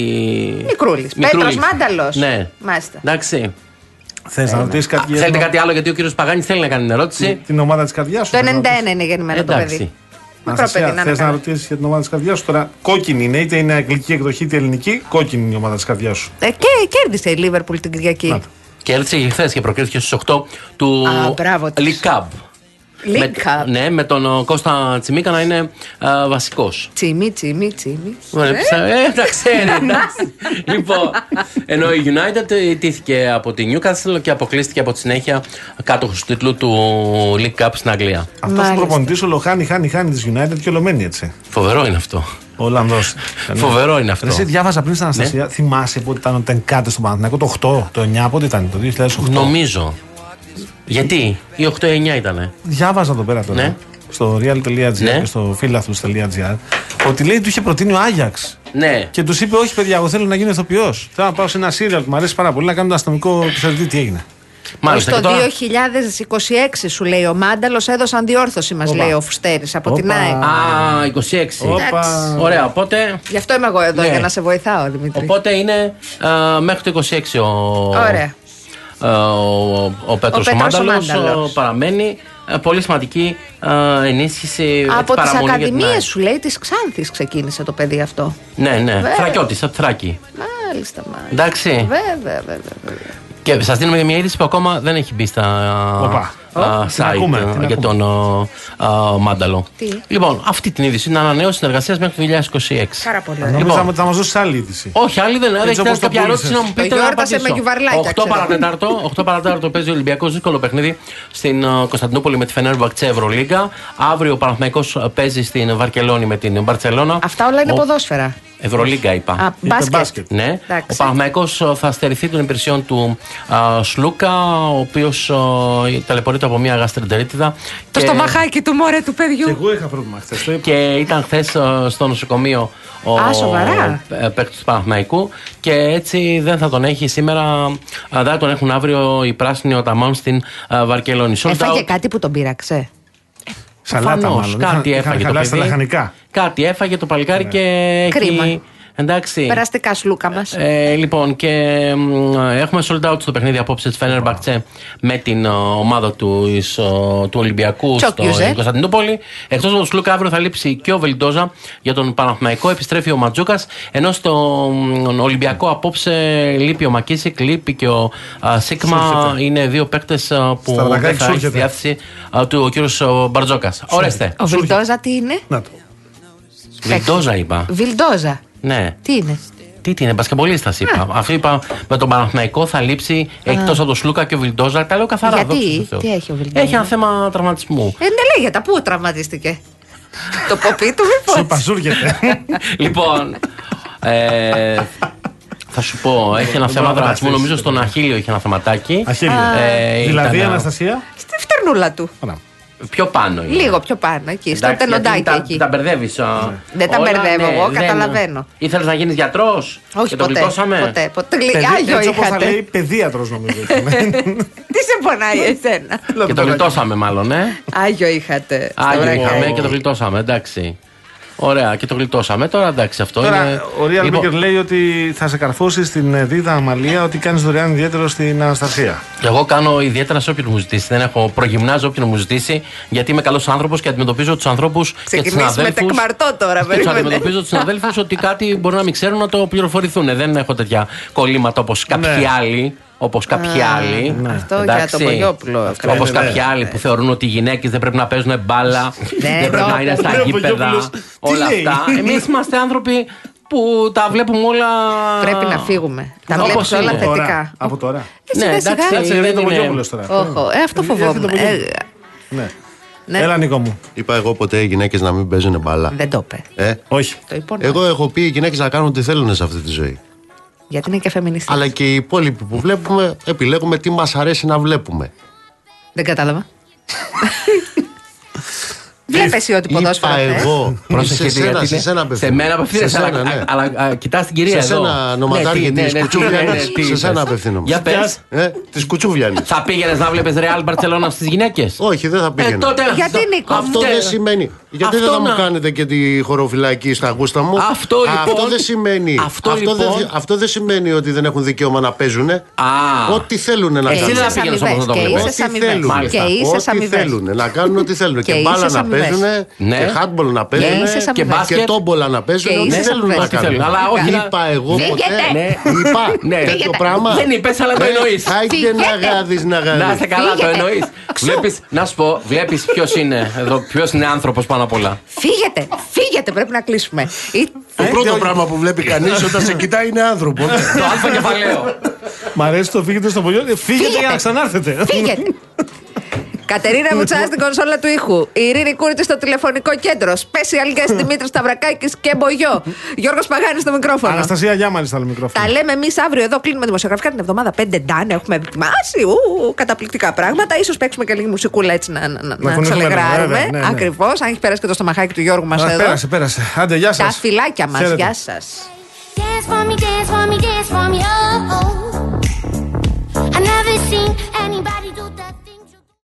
Μικρούλης. Μικρούλης. Πέτρος Μάνταλος. Ναι. Μάλιστα. Εντάξει. Θες να ρωτήσεις κάτι για Θέλετε την- κάτι άλλο, γιατί ο κύριος Παγάνη θέλει να κάνει την ερώτηση. την ομάδα της καρδιάς σου. Το θες να 91 είναι γεννημένο το Εντάξει. παιδί. Μικρό παιδί να είναι Θες να καλά. ρωτήσεις για την ομάδα της καρδιάς σου τώρα. Κόκκινη είναι, είτε είναι αγγλική εκδοχή είτε ελληνική. Κόκκινη είναι η ομάδα της καρδιάς σου. Ε, και κέρδισε η Λίβερπουλ την Κυριακή. Και έρθει και χθες και προκρίθηκε στου 8 του Α, μπράβο της. League Cup. League Με- Cup. Ναι, με τον ο, Κώστα Τσιμίκα να είναι βασικός. Τσίμι, τσίμι, τσίμι. Ε, τα ξέρει, εντάξει. λοιπόν, ενώ η United ιτήθηκε από τη Newcastle και αποκλείστηκε από τη συνέχεια κάτοχο του τίτλου του League Cup στην Αγγλία. Αυτός ο προπονητής όλο χάνει, χάνει, χάνει της United και ολομένει έτσι. Φοβερό είναι αυτό. Ο Ολλανδός. Φοβερό είναι αυτό. Εσύ διάβαζα πριν στην Αναστασία, θυμάσαι πότε ήταν ο Τενκάτε στον Παναθηναϊκό το 8, το 9, πότε ήταν, το 2008. Νομίζω. Γιατί, η 8-9 ήταν. Διάβαζα εδώ πέρα τώρα. Ναι. Στο real.gr Ναι. και στο φίλαθλου.gr ότι λέει του είχε προτείνει ο Άγιαξ. Ναι. Και τους είπε: Όχι, παιδιά, εγώ θέλω να γίνω ηθοποιός. Θέλω να πάω σε ένα σύριαλ που μου αρέσει πάρα πολύ να κάνω το αστυνομικό επιθεωρητή. Τι έγινε. Μάλιστα. Στο και τώρα- 2026 σου λέει ο Μάνταλος, έδωσαν διόρθωση μας Όπα. λέει ο Φουστέρης από την Όπα. ΑΕΚ. Α, 26. Όπα. Ωραία, οπότε. Γι' αυτό είμαι εγώ εδώ, Ναι. για να σε βοηθάω, Δημήτρη. Οπότε είναι α, μέχρι το 26 ο, Ωραία. Α, ο, ο Πέτρος Ο ο Πέτρος ο Μάνταλος, Μάνταλος. ο, παραμένει. Α, πολύ σημαντική α, ενίσχυση Από έτσι, τις παραμονής για την ακαδημίες ΑΕΚ. σου λέει της Ξάνθης ξεκίνησε το παιδί αυτό. Ναι, ναι. Βέβαια. Θρακιώτης, από τη Θράκη. Μάλιστα, μάλιστα. Εντάξει. Βέβαια, βέβαια. βέβαια. Και σας δίνουμε μια είδηση που ακόμα δεν έχει μπει στα Οπα. Α, Την site ακούμε, α, την για ακούμε. τον α, α, Μάνταλο. Τι; Λοιπόν, αυτή την είδηση είναι ανανέωση συνεργασία μέχρι το 2026. Πάρα πολύ ωραία. Νομίζω Λοιπόν. ότι θα μας δώσεις άλλη είδηση. Όχι, άλλη δεν Έτσι έχετε όπως το κάποια πούλησες. ερώτηση να μου Το πείτε. να γιόρτασε απαντήσω. με γιουβαρλάκια, 8 ξέρω. παρατέταρτο, 8 παρατέταρτο παίζει ο Ολυμπιακός δύσκολο παιχνίδι στην ε, Κωνσταντινούπολη με τη Φενέρμπαχτσε Ευρωλίγκα. Αύριο ο Παναθηναϊκός παίζει στην Βαρκελόνη με την Μπαρσελόνα. Αυτά όλα είναι Ο- ποδόσφαιρα. Ευρωλίγκα είπα. Α, μπάσκετ. μπάσκετ. Ναι. Εντάξει. Ο Παναθηναϊκός ε, θα στερηθεί των υπηρεσιών του α, Σλούκα, ο οποίος ταλαιπωρείται από μια γαστρεντερίτιδα. Το Και- στομαχάκι του μωρέ του Και παιδιού. εγώ είχα πρόβλημα χθες. και ήταν χθες στο νοσοκομείο ο Α, σοβαρά. παίκτης του Παναθηναϊκού και έτσι δεν θα τον έχει σήμερα. α, Δεν θα τον έχουν αύριο οι πράσινοι οταμών στην α, Βαρκελόνη. Sold Έφαγε out. κάτι που τον πείραξε; Σαλάτα Προφανώς, μάλλον. Κάτι Είχαν- έφαγε είχαν το χαλάσει τα παιδί. λαχανικά. Κάτι έφαγε το παλικάρι και Κρίμα. έχει. Εντάξει. Περαστικά σλούκα μας. Ε, λοιπόν, και μ, έχουμε sold out στο παιχνίδι απόψε της Φένερμπαχτσε με την ε, ομάδα τους, εις, ε, του Ολυμπιακού Τσόκιουζε. στην Κωνσταντινούπολη. Εκτός από τον Σλούκα, αύριο θα λείψει και ο Βελντόζα για τον Παναθηναϊκό. Επιστρέφει ο Ματζούκας. Ενώ στο μ, Ολυμπιακό απόψε λείπει ο Μακίσικ, λείπει και ο α, Σίγμα. Σούρχεται. Είναι δύο παίκτες που Σταυρακάκη δεν θα έχει στη σούρχεται. διάθεση α, του ο κύριος Μπαρτζόκας. Ορίστε. Ο Βιλντόζα τι είναι; Να το. Βελντόζα είπα. Βιλντόζα. Ναι. Τι είναι; Τι, τι είναι, μπασκεμπολίστας είπα. Αυτό είπα με τον Παναθηναϊκό θα λείψει εκτός από τον Σλούκα και ο Βιλντόζα. Τα λέω καθαρά. Γιατί; δόξα τω Θεώ. Τι έχει ο Βιλντόζα; Έχει ένα θέμα τραυματισμού. Ε, ναι, λέγεται. Πού τραυματίστηκε; το ποπί του, Σου μήπω. παζούργεται. λοιπόν. Ε, θα σου πω, έχει ένα θέμα Μπράβο, τραυματισμού. Αναστασία. Νομίζω στον Αχίλιο έχει ένα θεματάκι. Αχίλιο. Ε, Δηλαδή, ήταν, Αναστασία; Στη φτερνούλα του. Ωραία. Πιο πάνω είναι. Λίγο πιο πάνω, εκεί, στο Εντάξει, γιατί τενοντάκι τα, εκεί. Τα μπερδεύεις. Δεν τα μπερδεύω εγώ, καταλαβαίνω. Ήθελες να γίνεις γιατρός. Όχι και το ποτέ. γλιτώσαμε; Ποτέ, ποτέ. Παιδί- Άγιο Έτσι όπως θα είχατε. λέει παιδίατρος νομίζω. Τι σε πονάει εσένα; Και το γλιτώσαμε μάλλον, ε. Άγιο είχατε. στο Άγιο βρακάκι. είχαμε και το γλιτώσαμε, εντάξει. Ωραία, και το γλιτώσαμε. Τώρα εντάξει, αυτό Τώρα, είναι. ο Real Λοιπόν, Maker λέει ότι θα σε καρφώσει στην ε, Δίδα Αμαλία ότι κάνεις δωρεάν ιδιαίτερο στην Αναστασία. Εγώ κάνω ιδιαίτερα σε όποιον μου ζητήσει. Δεν έχω προγυμνάζω όποιον μου ζητήσει, γιατί είμαι καλός άνθρωπος και αντιμετωπίζω τους ανθρώπους και τους Ξεκινήσουμε συναδέλφου. τεκμαρτό τώρα, Και τους περίμενε. αντιμετωπίζω τους συναδέλφους ότι κάτι μπορεί να μην ξέρουν να το πληροφορηθούν. Δεν έχω τέτοια κολλήματα όπως κάποιοι Ναι. άλλοι. Όπως κάποιοι άλλοι. Αυτό για τον Πογιόπουλο. Όπως ναι, ναι. κάποιοι άλλοι που θεωρούν ότι οι γυναίκες δεν πρέπει να παίζουν μπάλα, Ναι, δεν πρέπει το- να είναι στα Λέω, γήπεδα. Πογιόπουλος, τι Όλα λέει; αυτά. Εμείς είμαστε άνθρωποι που τα βλέπουμε όλα. Πρέπει να φύγουμε. Τα Όπως βλέπεις όλα είναι. θετικά. Τώρα, από τώρα. Ε, Ναι, σιγά εντάξει, σιγά. Κάτσε, δεν έρχεται ο είναι- Βογιόπουλος τώρα. Όχο, ε, αυτό Έρχεται ο φοβόμουν. Βογιόπουλος. Ε, Ναι. ναι. Έλα, Νίκο μου. Είπα εγώ ποτέ οι γυναίκες να μην παίζουν μπάλα. Δεν το είπε. Ε, Όχι. Το υπόνομα. εγώ έχω πει οι γυναίκες να κάνουν ό,τι θέλουν σε αυτή τη ζωή. Γιατί είναι και φεμινιστή. Αλλά και οι υπόλοιποι που βλέπουμε, επιλέγουμε τι μας αρέσει να βλέπουμε. Δεν κατάλαβα. Βλέπεις εσύ ότι ποδόσφαιρο Είπα θες. εγώ. Πρόσεχε, σε σένα, γιατί σε είναι- σένα Σε απευθύνομαι. μένα απευθύνεσαι, Σε σένα, αλλά, ναι. αλλά κοιτάς την κυρία Σε εδώ. σένα, νοματάρι, Ναι, τι, της ναι, ναι, Κουτσούβιανης. ναι, ναι, τι Σε είπες. σένα απευθύνομαι. Για πες. Ε, τη κουτσούβιανη. Θα πήγαινες να βλέπεις Ρεάλ Μπαρσελόνα στι γυναίκες; Όχι, δεν θα πήγαινα. τότε. Γιατί, Νίκο μου; Αυτό δεν σημαίνει. Γιατί Αυτό δεν θα να- μου κάνετε και τη χωροφυλακή στα γούστα μου; Αυτό, λοιπόν- Αυτό δεν σημαίνει. Αυτό, αυτό, λοιπόν- δεν, αυτό δεν σημαίνει ότι δεν έχουν δικαίωμα να παίζουν. Α. Ό,τι θέλουν να Εσύ κάνουν. δεν θα πήγαινες όμως να το Και βλέπεις. ίσες Ό,τι αμοιβές. θέλουν. Και ίσες Ό,τι αμοιβές. θέλουν. Να κάνουν ό,τι θέλουν. Και Και μπάλα ίσες να αμοιβές. παίζουν. Ναι. Και χάτμπολ να παίζουν. ίσες Και αμοιβές. μπάσκετ. Και τόμπολα να παίζουν. Και Ό,τι ίσες θέλουν να αμοιβές. Ό,τι θέλουν, κάνουν. αλλά όχι να- Είπα εγώ Φύγετε. ποτέ. Ναι. Είπα Ναι. τέτοιο Φύγετε. πράγμα. Δεν είπες, αλλά το Ε, εννοείς. Άιντε Φύγετε. να γάδεις να Να γάδεις. είστε καλά, το Φύγετε. εννοείς. Βλέπει, να σου πω, βλέπεις ποιος είναι εδώ, ποιος είναι άνθρωπος πάνω απ' όλα. Φύγετε, φύγετε, πρέπει να κλείσουμε. Ή- Το πρώτο πράγμα που βλέπει κανείς όταν σε κοιτάει είναι άνθρωπο. Το αλφα κεφαλαίο. Μ' αρέσει το φύγετε στο πολιό. Ε, Φύγετε για να ξανάρθετε. Φύγετε. Κατερίνα Βουτσά στην κονσόλα του ήχου. Η Ειρήνη Κούρτη στο τηλεφωνικό κέντρο. Special guest Δημήτρης Σταυρακάκης και Μπογιό. Γιώργος Παγάνης στο μικρόφωνο. Αναστασία Γιάμαλη στο μικρόφωνο. Τα λέμε εμείς αύριο εδώ. Κλείνουμε δημοσιογραφικά την εβδομάδα 5 Ντάν. Έχουμε ετοιμάσει καταπληκτικά πράγματα. σω παίξουμε και λίγη μουσικούλα έτσι να, να, να, να ξελεγράρουμε. Ναι, ναι. Ακριβώς. Αν έχει περάσει και το στομαχάκι του Γιώργου μας εδώ. Πέρασε, πέρασε. Άντε, γεια σας. Τα φυλάκια μας. Γεια σας. Dance for me, dance for me, dance for me, oh, oh. Never seen anybody do